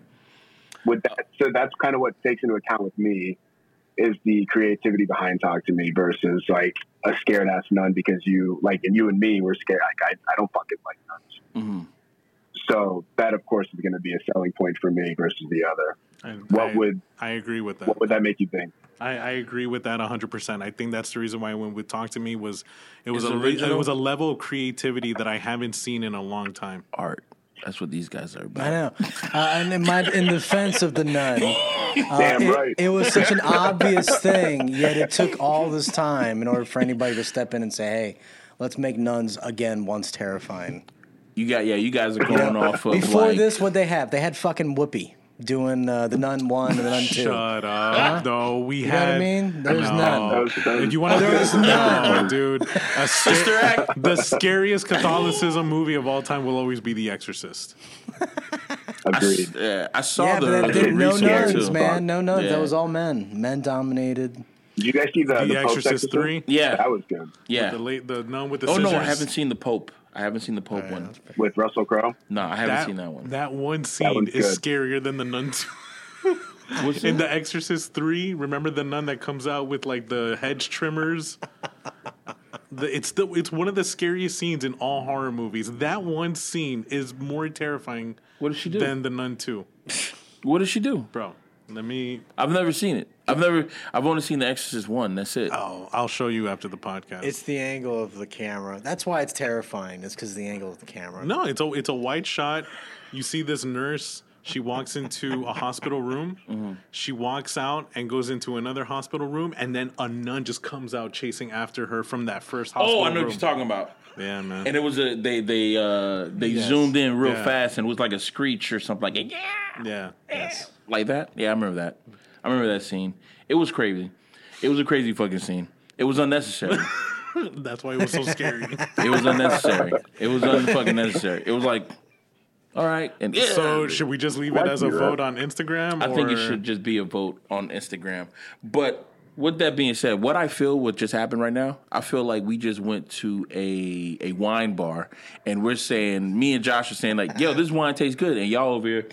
With that, so that's kind of what takes into account with me is the creativity behind Talk to Me versus like a scared ass nun because you like and you and me were scared. Like I, I don't fucking like nuns. Mhm. So that of course is going to be a selling point for me versus the other. And What I, would I agree with that. what would that make you think? I, I agree with that 100%. I think that's the reason why when we talk to me was it was It's a le- original. it was a level of creativity that I haven't seen in a long time. Art. That's what these guys are about. I know. Uh, and in my in defense of the nun, uh, Damn it, right. it was such an obvious thing, yet it took all this time in order for anybody to step in and say, "Hey, let's make nuns again once terrifying." You got yeah. You guys are going off of Before like, this, what they have? They had fucking Whoopi doing uh, the nun one and the nun two. Shut up. No, we had. You know what I mean? There's no. none. That was- that was- If you want to There's no, none. dude. A Sister Act. the scariest Catholicism movie of all time will always be The Exorcist. Agreed. Yeah, I saw Yeah, the, but that the didn't no recent nuns, too. man. No nuns. Yeah. That was all men. Men dominated. Did you guys see the, The, the, Exorcist 3. Yeah, That was good yeah. The late, the nun with the oh scissors. no, I haven't seen the Pope. I haven't seen the Pope one. with Russell Crowe. No, I haven't that, seen that one. That one scene one's is good. scarier than the nun. two. In that? The Exorcist 3, remember the nun that comes out with like the hedge trimmers? the, it's the it's one of the scariest scenes in all horror movies. That one scene is more terrifying What does she do? than the nun 2. What does she do? Bro, let me I've never seen it. I've never. I've only seen The Exorcist one. That's it. Oh, I'll show you after the podcast. It's the angle of the camera. That's why it's terrifying. It's because of the angle of the camera. no, it's a it's a white shot. You see this nurse. She walks into a hospital room. Mm-hmm. She walks out and goes into another hospital room, and then a nun just comes out chasing after her from that first hospital oh, I know room. what you're talking about. Yeah, man. And it was a they they uh they zoomed in real Yeah. fast and it was like a screech or something like a, yeah yeah, yes. Like that. Yeah, I remember that. I remember that scene. It was crazy. It was a crazy fucking scene. It was unnecessary. That's why it was so scary. it was unnecessary. It was unfucking necessary. It was like All right, and yeah, So should we just leave it as a vote on Instagram? I think it or- should just be a vote on Instagram. But with that being said, what I feel what just happened right now, I feel like we just went to a a wine bar and we're saying, me and Josh are saying like, yo, this wine tastes good, and y'all over here,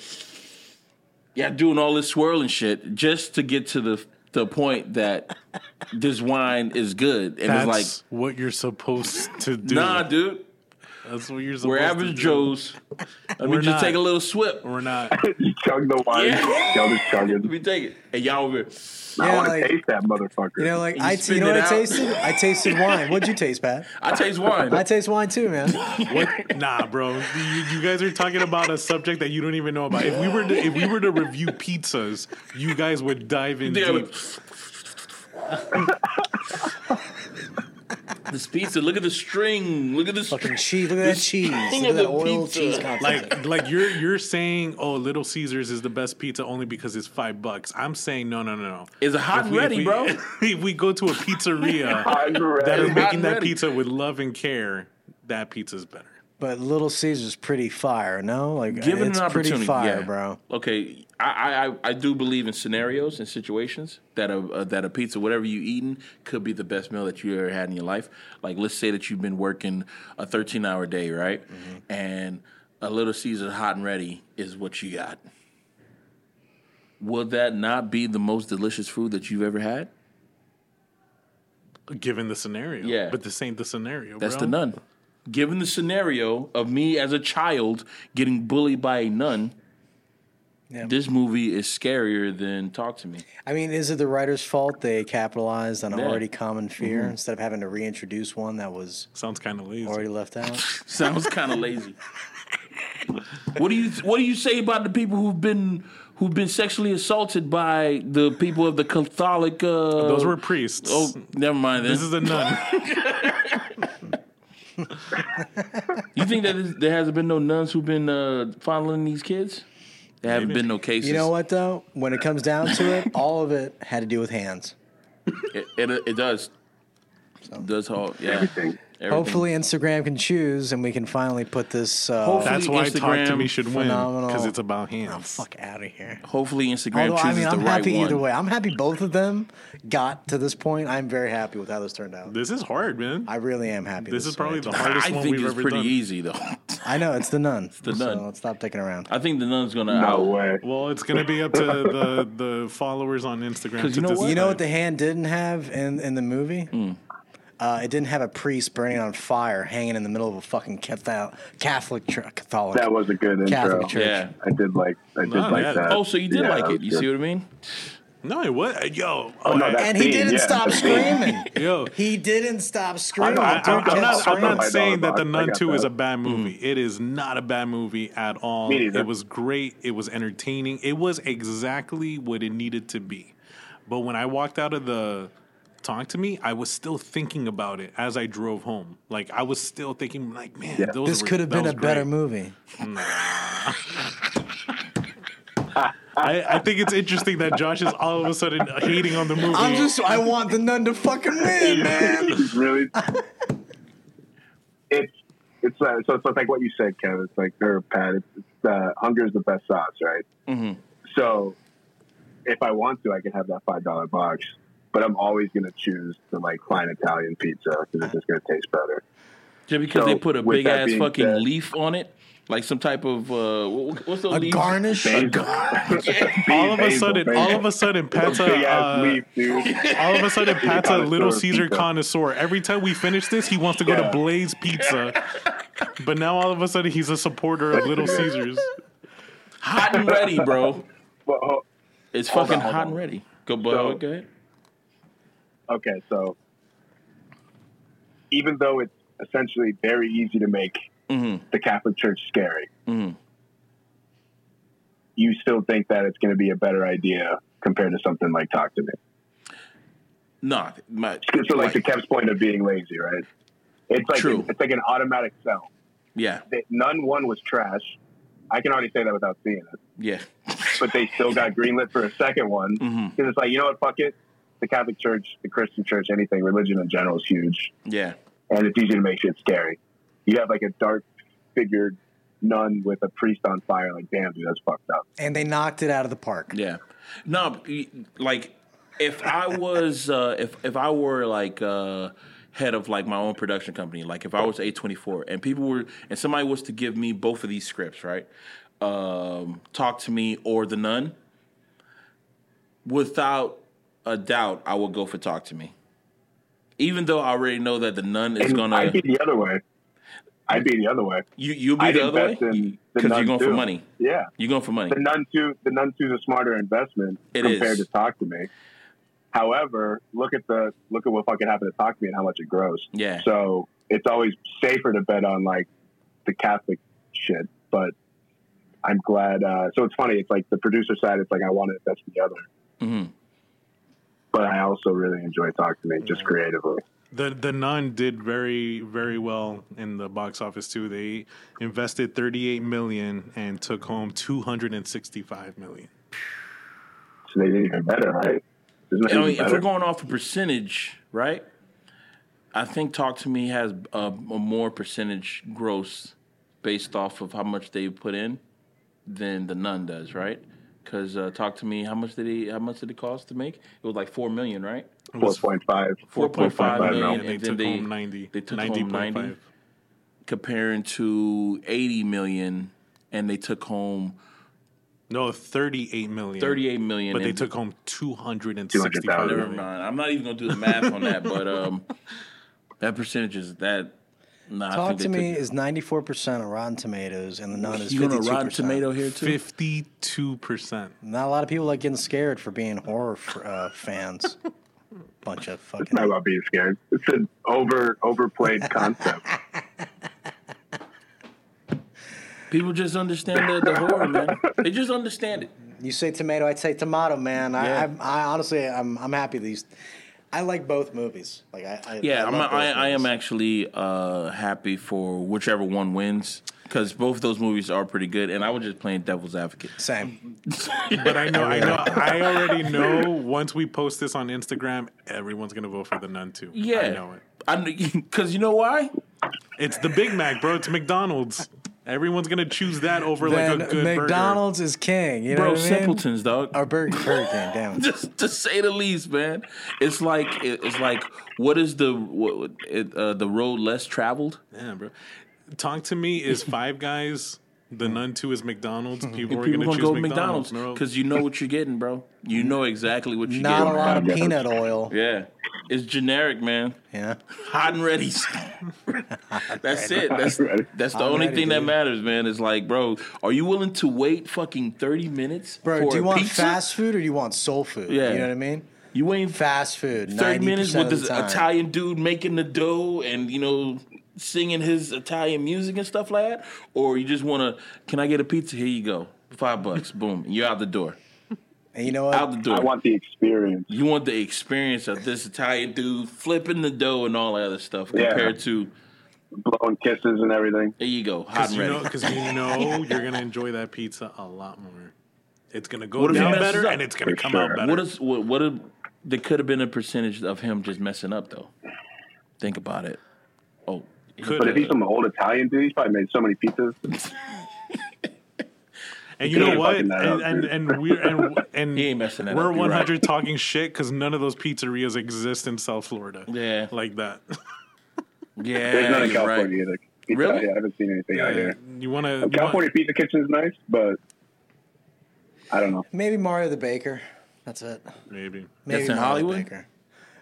yeah, doing all this swirling shit just to get to the the point that this wine is good, and That's it's like, what you're supposed to do. nah, dude, That's what you're supposed we're to average do. Joes. Let We're me just not. take a little swip. We're not. you chug the wine. Yeah. Y'all just chug it. Let me take it, and y'all over here. I Yeah, want to like- taste that motherfucker. You know, like You I, you spitting know what it I out? tasted? I tasted wine. What'd you taste, Pat? I taste wine. I taste wine too, man. What? Nah, bro. You, you guys are talking about a subject that you don't even know about. If we were to, if we were to review pizzas, you guys would dive in Yeah, deep. This pizza, look at the string. Look at this. Fucking cheese. Look at that cheese. Look at that oil pizza. cheese content. Like, like you're you're saying, oh, Little Caesars is the best pizza only because it's five bucks. I'm saying, no, no, no, no. Is it hot If and we- if ready, we- bro? If we go to a pizzeria I'm that are making that ready. pizza with love and care, that pizza's better. but Little Caesar's pretty fire, no? Like Given it's an opportunity, pretty fire, yeah. bro. Okay, I, I I do believe in scenarios and situations that a uh, that a pizza, whatever you eating, could be the best meal that you ever had in your life. Like, let's say that you've been working a thirteen hour day, right? Mm-hmm. And a Little Caesar hot and ready is what you got. Would that not be the most delicious food that you've ever had? Given the scenario, Yeah. but this ain't the scenario. That's bro. the nun. Given the scenario of me as a child getting bullied by a nun, Yeah. this movie is scarier than Talk to Me. I mean, is it the writer's fault they capitalized on an Yeah. already common fear instead of having to reintroduce one that was Sounds kind of lazy. already left out? Sounds kind of lazy. What do you What do you say about the people who've been who've been sexually assaulted by the people of the Catholic? Uh, Those were priests. Oh, never mind. Then. This is a nun. you think that there hasn't been no nuns who've been uh, fondling these kids? There haven't been no cases. You know what though? When it comes down to it, all of it had to do with hands. It, it, it does. It does all. Yeah. Everything. Everything. Hopefully, Instagram can choose, and we can finally put this. Uh, Hopefully- That's why Talk to Instagram, Me should win phenomenal. because it's about hands. oh, fuck out of here. Hopefully, Instagram Although chooses I mean, I'm the right happy one. either way. I'm happy both of them got to this point. I'm very happy with how this turned out. This is hard, man. I really am happy. This is probably the hardest I one think we've it's ever pretty done. easy though. I know it's the nun. It's the nun. So let's stop dicking around. I think the nun's gonna No out. way. Well, it's gonna be up to the the followers on Instagram. 'Cause to you know what? decide. You know what the hand didn't have in in the movie? Uh, it didn't have a priest burning on fire, hanging in the middle of a fucking Catholic Catholic church. Catholic. That was a good intro. Catholic church. Yeah. I did like. I did No, like yeah. that. Oh, so you did Yeah, like it? You good. see what I mean? No, it was. Yo, Oh, no, and he scene, didn't yeah, stop screaming. yo. He didn't stop screaming. I- The I, dude am kept not. I'm not saying that the Nun Two is a bad movie. It is not a bad movie at all. Me. It was great. It was entertaining. It was exactly what it needed to be. But when I walked out of the talk to me, I was still thinking about it as I drove home. Like I was still thinking, like, man, Yeah. those This were- could have been a was better great. movie. I, I think it's interesting that Josh is all of a sudden hating on the movie. I'm just. I want the nun to fucking win, man. It's really. it's it's uh, so it's like what you said, Kevin. It's like or Pat. It's, it's uh, hunger is the best sauce, right? Mhm. So if I want to, I can have that five dollar box, but I'm always going to choose the like fine Italian pizza because it's just going to taste better. Just because So, they put a big ass fucking said- leaf on it, like some type of uh, what's those A leaves? garnish. Basil. all of a sudden, basil. all of a sudden, Pat's a, uh, leaf, all of a sudden, Pat's a Little Caesar pizza. connoisseur. Every time we finish this, he wants to go to Yeah. Blaze Pizza. But now all of a sudden, he's a supporter of Little Caesars. Hot and ready, bro. Well, It's fucking on, hot on. and ready. Go, bud. So- go ahead. Okay, so even though it's essentially very easy to make Mhm. the Catholic Church scary, Mhm. you still think that it's going to be a better idea compared to something like Talk to Me. Nah, my, So, like, the Kev's point of being lazy, right? It's like True. it's like an automatic sell. yeah, Nun one was trash. I can already say that without seeing it. yeah, But they still got greenlit for a second one because Mhm. it's like you know what? Fuck it. The Catholic Church, the Christian Church, anything religion in general is huge, yeah. and it's easy to make shit scary. You have like a dark figured nun with a priest on fire. Like, damn, dude, that's fucked up. And they knocked it out of the park. Yeah. No, like if I was uh if if I were like uh head of like my own production company, like if I was A24 and people were and somebody was to give me both of these scripts, right? Um Talk to Me or The Nun, without a doubt I would go for Talk to Me. Even though I already know that The Nun is And gonna I'd be the other way. I'd be the other way. you you'll be I'd the other way invest in The because you're going for money. Yeah. You're going for money. The Nun two, the Nun two is a smarter investment It compared is. to Talk to Me. However, look at the look at what fucking happened to Talk to Me and how much it grows. Yeah. So it's always safer to bet on like the Catholic shit. But I'm glad. Uh, so it's funny. It's like the producer side. It's like I want to invest in the other, Mhm. But I also really enjoy Talk to Me just creatively. The the Nun did very very well in the box office too. They invested 38 million and took home 265 million. So they did even better, right? Isn't that I even mean, if we're going off a percentage, right? I think Talk to Me has a, a more percentage gross based off of how much they put in than the Nun does, right? Because uh, Talk to Me, how much did he? How much did it cost to make? It was like four million, right? It was point five. Four point five 4.5 million, and they then took they home 90. they took 90.5. home ninety, comparing to eighty million, and they took home No, 38 million. thirty-eight million. But they took home 265 Never mind. I'm not even gonna do the math on that, but um, that percentage is that. Nah, Talk to me took- is 94% on Rotten Tomatoes, and the Nun is You 52%. going to Rotten Tomato here too? 52%. Not a lot of people like getting scared for being horror f- uh, fans. Bunch of fucking. Not about being scared. It's an over overplayed concept. People just understand the, the horror, man. They just understand it. You say tomato, I'd say tomato, man. Yeah. I, I, I honestly, I'm, I'm happy these. I like both movies. Like I, I Yeah, I I'm, love I, I am actually uh, happy for whichever one wins because both those movies are pretty good, and I was just playing devil's advocate. same. But I know, I know, I already know. Once we post this on Instagram, everyone's gonna vote for the Nun too. Yeah, I know it. I because you know why? It's the Big Mac, bro. It's McDonald's. Everyone's gonna choose that over like a Then good McDonald's is king. You know Bro, what I mean? simpletons, dog. Or Burger, Burger King. Damn. just to say the least, man. It's like it's like what is the what, it, uh, the road less traveled? Yeah, bro. Talk to me is Five Guys. The Nun Two is McDonald's. People, are People gonna, gonna choose go McDonald's, McDonald's because you know what you're getting, bro. You know exactly what you're getting. Not a getting. lot of Yeah. peanut oil. Yeah, it's generic, man. Yeah. Hot and ready. that's it. That's that's the Hot and only ready, thing that matters, man. Is like, bro, are you willing to wait fucking thirty minutes, Bro, for do you a want pizza? fast food or do you want soul food? Yeah. You know what I mean? You ain't Fast food. 30 minutes with this. Italian dude making the dough and you know singing his Italian music and stuff like that, or you just want to? Can I get a pizza? Here you go, five bucks, boom, you're out the door. And you know what? Out the door. I want the experience. you want the experience of this Italian dude flipping the dough and all that other stuff Yeah. compared to Blowing kisses and everything. there you go, hot Because and you ready. know, because you know you're gonna enjoy that pizza a lot more. It's gonna go What if he down better, up? and it's gonna For come sure. out better. what is what? What? If, there could have been a percentage of him just messing up though. Think about it. Oh, Could But if he's some old Italian dude, he's probably made so many pizzas. And you know what? And up, and, and we're and, and He ain't messing that we're up, you're 100 talking shit because none of those pizzerias exist in South Florida. Yeah. like that. yeah, There's none in you're right. Either. Pizza, Really? Yeah, I haven't seen anything out here. You want to? California Pizza kitchen is nice, but I don't know. Maybe Mario the Baker. That's it. Maybe. Maybe That's in Mario the Hollywood? Baker.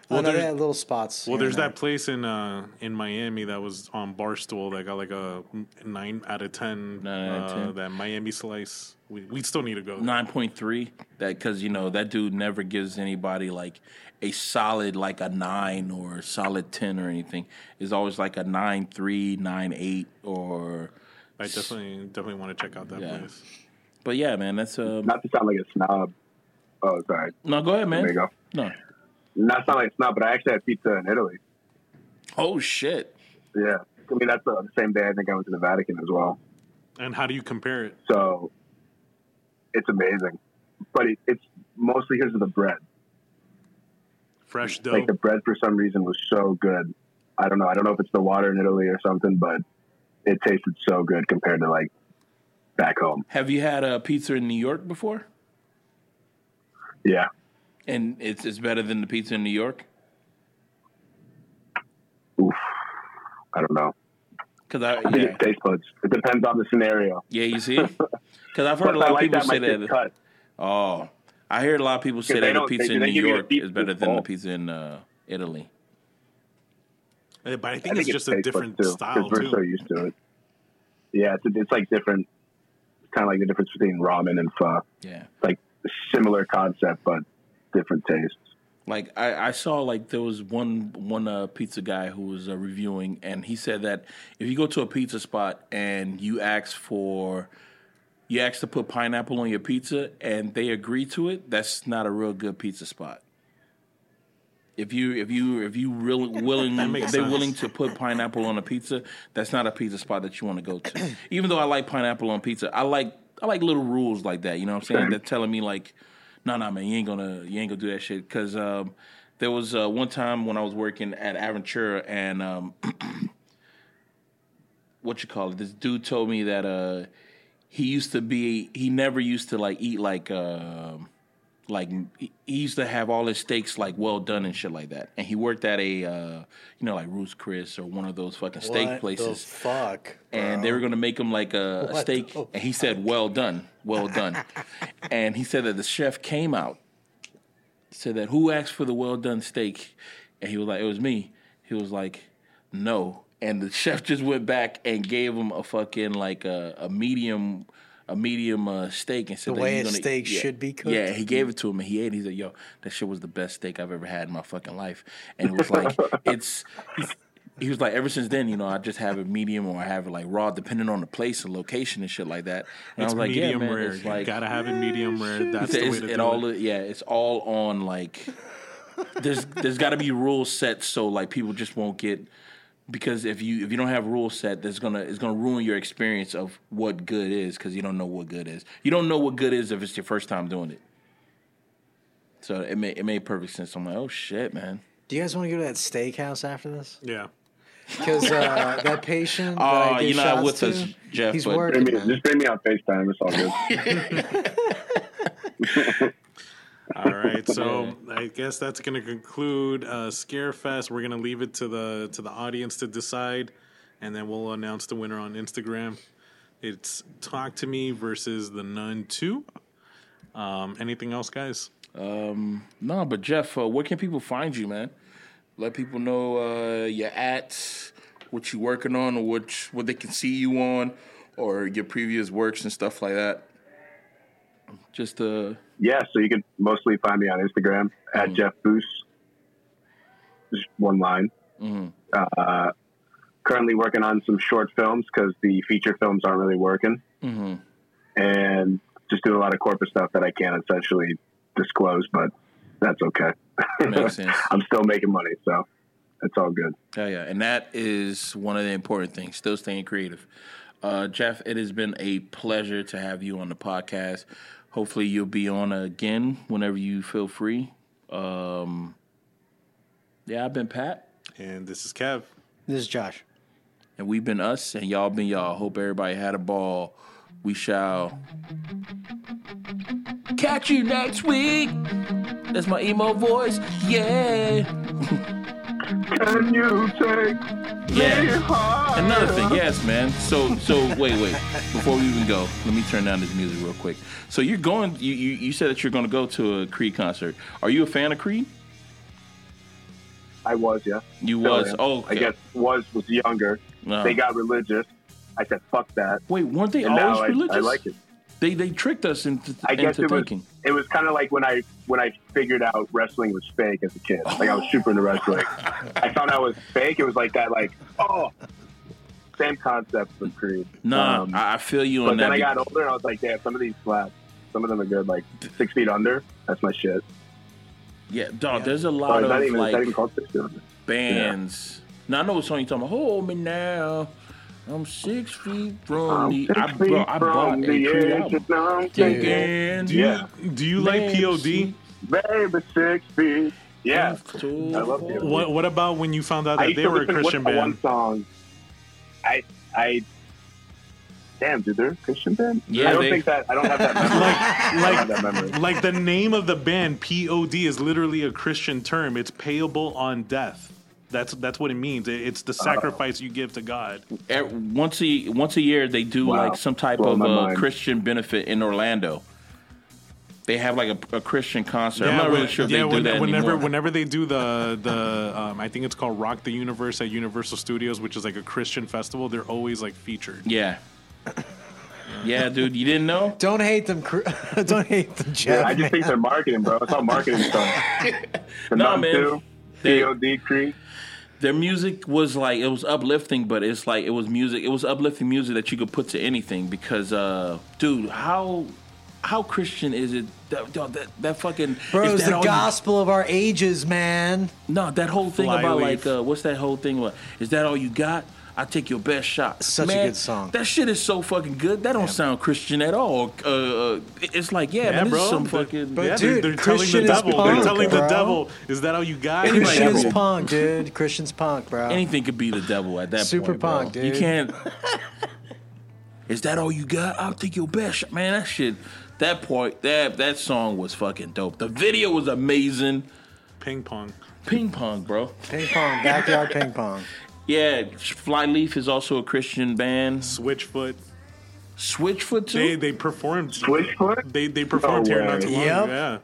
Well, Well, no, they there's- had little spots. Well, there's there. that place in uh in Miami that was on Barstool that got like a nine out of ten. Nine out of uh, 10. That Miami slice. We we still need to go. nine point three. That because you know that dude never gives anybody like a solid like a nine or a solid ten or anything. It's always like a nine three, nine eight, or. I definitely definitely want to check out that Yeah. place. But yeah, man, that's um. Not to sound like a snob. Oh, sorry. No, go ahead, man. There you go. No. Not to sound like a snob, but I actually had pizza in Italy. Oh shit. Yeah. I mean, that's uh, the same day I think I went to the Vatican as well. And how do you compare it? So it's amazing. But it, it's mostly because of the bread. Fresh dough. Like the bread for some reason was so good. I don't know. I don't know if it's the water in Italy or something, but it tasted so good compared to like back home. Have you had a pizza in New York before? Yeah. And it's it's better than the pizza in New York Oof. I don't know. because I I think yeah it's taste buds. It depends on the scenario. yeah you see because I've heard a lot if I of people that, say that. cut. Oh, I hear a lot of people say that the pizza they- in New give you the York is better than the pizza in uh, Italy. But I think I it's think just a taste buds, different too, style we're so used to it. Yeah, it's, it's like different. It's kind of like the difference between ramen and pho. Yeah. Like similar concept, but different tastes. Like I, I saw like there was one one uh, pizza guy who was uh, reviewing, and he said that if you go to a pizza spot and you ask for you ask to put pineapple on your pizza and they agree to it, that's not a real good pizza spot. If you if you if you really willing if they're sense. willing to put pineapple on a pizza, that's not a pizza spot that you want to go to. Even though I like pineapple on pizza, I like I like little rules like that. You know what I'm saying? Same. That telling me like, no, no, man, you ain't gonna you ain't gonna do that shit. Because um, there was uh, one time when I was working at Aventura and um, what you call it? This dude told me that uh, he used to be he never used to like eat like um like he used to have all his steaks like well done and shit like that. And he worked at a uh, you know like Ruth's Chris or one of those fucking steak What places fuck. and they were to make him like a, a steak. And he said, "Well done, well done." and he said that the chef came out, said that who asked for the well done steak, and he was like, "It was me." He was like, "No," and the chef just went back and gave him a fucking like a, a medium. A medium uh, steak and said The way you're a gonna- steak yeah, should be cooked? Yeah, he gave it to him and he ate. it. He said, "Yo, that shit was the best steak I've ever had in my fucking life." And it was like, it's. he was like, ever since then, you know, I just have it medium or I have it like raw, depending on the place and location and shit like that. And It's I was like, medium yeah, man, rare. it's you like, gotta have it medium rare. That's the way to it do all, it. yeah, it's all on like. There's there's got to be rules set so like people just won't get because if you if you don't have rules set, that's gonna it's gonna ruin your experience of what good is because you don't know what good is. You don't know what good is if it's your first time doing it. So it made it made perfect sense. I'm like, oh shit, man. Do you guys want to go to that steakhouse after this? Yeah. Because uh, that patient. Oh, I gave you're not shots with to, us, Jeff, He's but- working. Bring me, just bring me on FaceTime. It's all good. All right, so I guess that's going to conclude uh, Scarefest. We're going to leave it to the to the audience to decide, and then we'll announce the winner on Instagram. It's Talk to Me versus the Nun Two. Um, anything else, guys? No, but Jeff, uh, where can people find you, man? Let people know uh, your at, what you're working on, or what what they can see you on, or your previous works and stuff like that. Just uh, yeah, so you can mostly find me on Instagram at Mm-hmm. Jeff Boos. Just one line. Mm-hmm. Uh, currently working on some short films because the feature films aren't really working, Mm-hmm. and just doing a lot of corporate stuff that I can't essentially disclose, but that's okay. Makes sense. I'm still making money, so it's all good. yeah, yeah, and that is one of the important things. Still staying creative. Uh, Jeff, it has been a pleasure to have you on the podcast. Hopefully, you'll be on again whenever you feel free. Um, yeah, I've been Pat. And this is Kev. This is Josh. And we've been us, and y'all been y'all. Hope everybody had a ball. We shall catch you next week. That's my emo voice. Yeah. Can you take Yeah. Another thing, yes, man. So, so wait, wait. Before we even go, let me turn down this music real quick. So you're going. You you, you said that you're going to go to a Creed concert. Are you a fan of Creed? I was, yeah. You Still was. am. Oh, okay. I guess was was younger. They uh-huh. got religious. I said, "Fuck that," Wait, weren't they and always now I, religious? I like it. They they tricked us into I guess into it was it was kind of like when I when I figured out wrestling was fake as a kid. Like I was super into wrestling. I found out it was fake. It was like that, like oh, same concept with Creed. Nah, Um, I I feel you but on then that. I got older and I was like, damn, some of these slaps. Some of them are good. Like Six Feet Under. That's my shit. yeah, dog. There's a lot of even, it's not even like called Six Feet Under. bands. Now I know what song you talking about. Hold me now. I'm six feet from I'm the. six I, feet bro, I bought a from Creed the edge album. of mountain. Thinking, Do you Yeah. do you like POD? Baby, six feet. Yeah. I love POD. What what about when you found out that they were a listen- Christian what's the band? One song. I I Damn, dude, they're a Christian band. Yeah, I don't they- think that. I don't have that memory. I don't have that memory. Like the name of the band, POD, is literally a Christian term. It's payable on death. That's that's what it means. It- It's the sacrifice you give to God. Eh, once a once a year they do Wow. like some type Blowing of my uh, mind. Christian benefit in Orlando. They have like a, a Christian concert. I'm not when- really sure yeah, they do when- that whenever anymore. whenever they do the the um, I think it's called Rock the Universe at Universal Studios, which is like a Christian festival. They're always like featured. yeah, yeah, dude, you didn't know? Don't hate them. Don't hate them, Yeah, I just think they're marketing, bro. It's all marketing stuff. The No, Nun man. Two, They- POD Creed. Their music was like it was uplifting, but it's like it was music. It was uplifting music that you could put to anything because, uh, dude, how how Christian is it? That that, that fucking Bro, is it's that the all you- gospel of our ages, man. No, that whole thing about Flyleaf. like uh, what's that whole thing? What is that all you got? I take your best shot. Such a good song. That shit is so fucking good. That don't sound Christian at all. Uh, uh, it's like yeah, man, this is some fucking. But yeah, dude, they're, they're telling the Christian is devil. They're punk, telling the devil, is that all you got? Anybody Christian ever- is punk, dude. Christian's punk, bro. anything could be the devil at that Super point. bro. punk, You dude. can't. is that all you got? I'll take your best shot, man. That shit. That point, that that song was fucking dope. The video was amazing. Ping pong. Ping pong, bro. Ping pong, backyard ping pong. Yeah, Flyleaf is also a Christian band. Switchfoot. Switchfoot too. They they performed. Switchfoot? They they performed No here not too long. Yep. Yeah.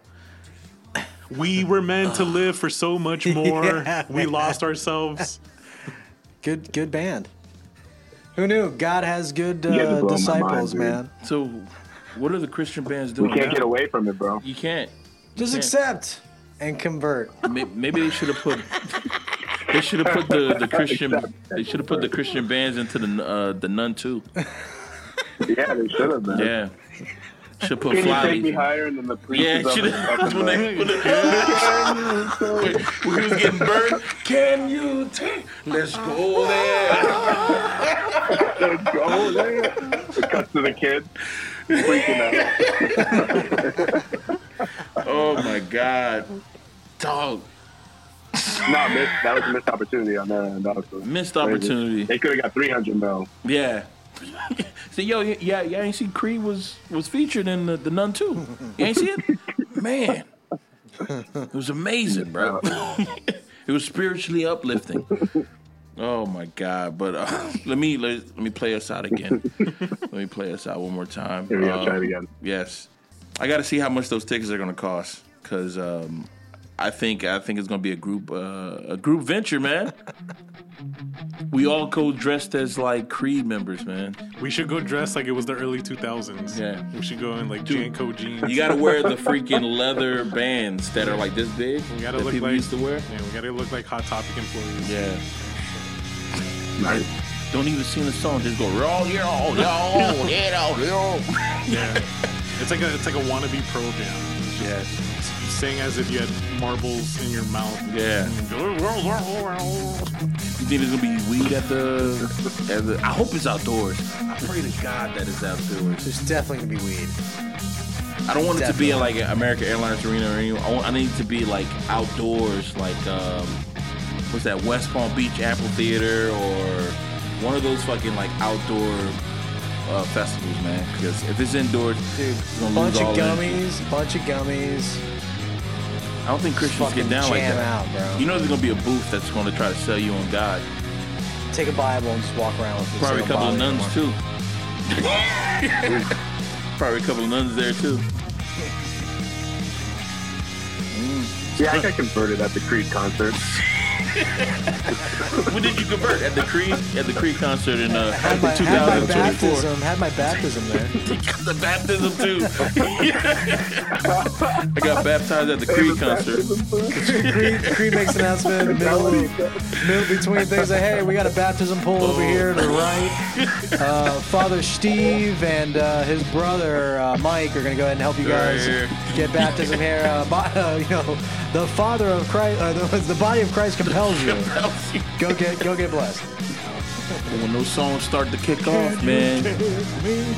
We were meant to live for so much more. Yeah. We lost ourselves. Good, good band. Who knew? God has good uh, blowing disciples, mind, man. So, what are the Christian bands doing? We can't now? get away from it, bro. You can't. Just Yeah. accept and convert. Maybe they should have put. They should have put the, the Christian. They should have put the Christian bands into the uh, the Nun too. Yeah, they should have, man. Yeah. Should put Can you take me higher than the preachers Yeah, should have. When, they- when, they- when he was getting burned, can you take? Let's go there. Let's Go there. It cuts to the kid. Freaking out. Oh my God, dog. No, miss, that was a missed opportunity on that end. That was crazy. Missed opportunity. They could have got 300 mil. Yeah. See, yo, yeah, yeah, ain't see Creed was was featured in the, the Nun too. You ain't see it, man. It was amazing, bro. it was spiritually uplifting. Oh my god! But uh, let me let, let me play us out again. let me play us out one more time. Here we go. Uh, Try it again. Yes, I got to see how much those tickets are going to cost because um, I think I think it's going to be a group uh, a group venture, man. We all go dressed as like Creed members, man. We should go dressed like it was the early 2000s. Yeah. We should go in like Dude, JNCO jeans. You got to wear the freaking leather bands that are like this big We gotta that look people like used to wear. Yeah, we gotta look like Hot Topic employees. Yeah, Nice. don't even sing the song. Just go roll, yo, yo, yo, yo. Yeah. It's like a it's like a wannabe pro jam. Yeah, Sing as if you had marbles in your mouth. yeah. You think there's gonna be weed at the? At the I hope it's outdoors. I pray to God that it's outdoors. There's definitely gonna be weed. I don't want it to be in like an American Airlines Arena or anything. I, want, I need it to be like outdoors, like um, what's that? West Palm Beach Amphitheater or one of those fucking like outdoor uh, festivals, man. Because if it's indoors, Dude, we're gonna bunch lose of all the energy. gummies, bunch of gummies. I don't think Christians get down like that. out, bro. You know, there's gonna be a booth that's gonna try to sell you on God. Take a Bible and just walk around with it. Probably a couple of nuns bother you too. Probably a couple of nuns there too. Yeah, I got converted at the Creed concert. when did you convert at the Creed at the Creed concert in uh, Had my, had my baptism. Had my baptism there. the baptism too. I got baptized at the Creed concert. Creed, Creed makes an announcement middle, of, middle between things like, hey, we got a baptism pool over here to the right. Uh, Father Steve and uh, his brother uh, Mike are going to go ahead and help you guys here. get baptism here. Uh, uh, you know, the Father of Christ, uh, the, the body of Christ compels you. Go get, go get blessed. when those songs start to kick off, man,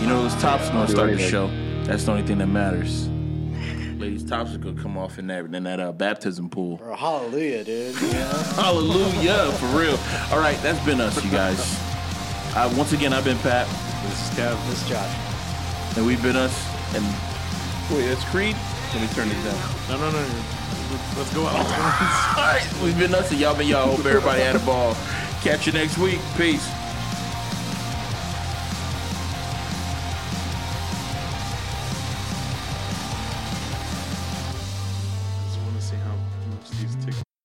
you know those tops are gonna start the anything. show. That's the only thing that matters. Ladies' tops are gonna come off in that in that uh, baptism pool. Bro, hallelujah, dude. You know? Hallelujah, for real. All right, that's been us, you guys. Uh, once again, I've been Pat. This is Kev. This is Josh. And we've been us. And wait, that's Creed. Let me turn it down. No, no, no. no. Let's go out. All right, we've been. And y'all been y'all. Hope everybody had a ball. Catch you next week. Peace.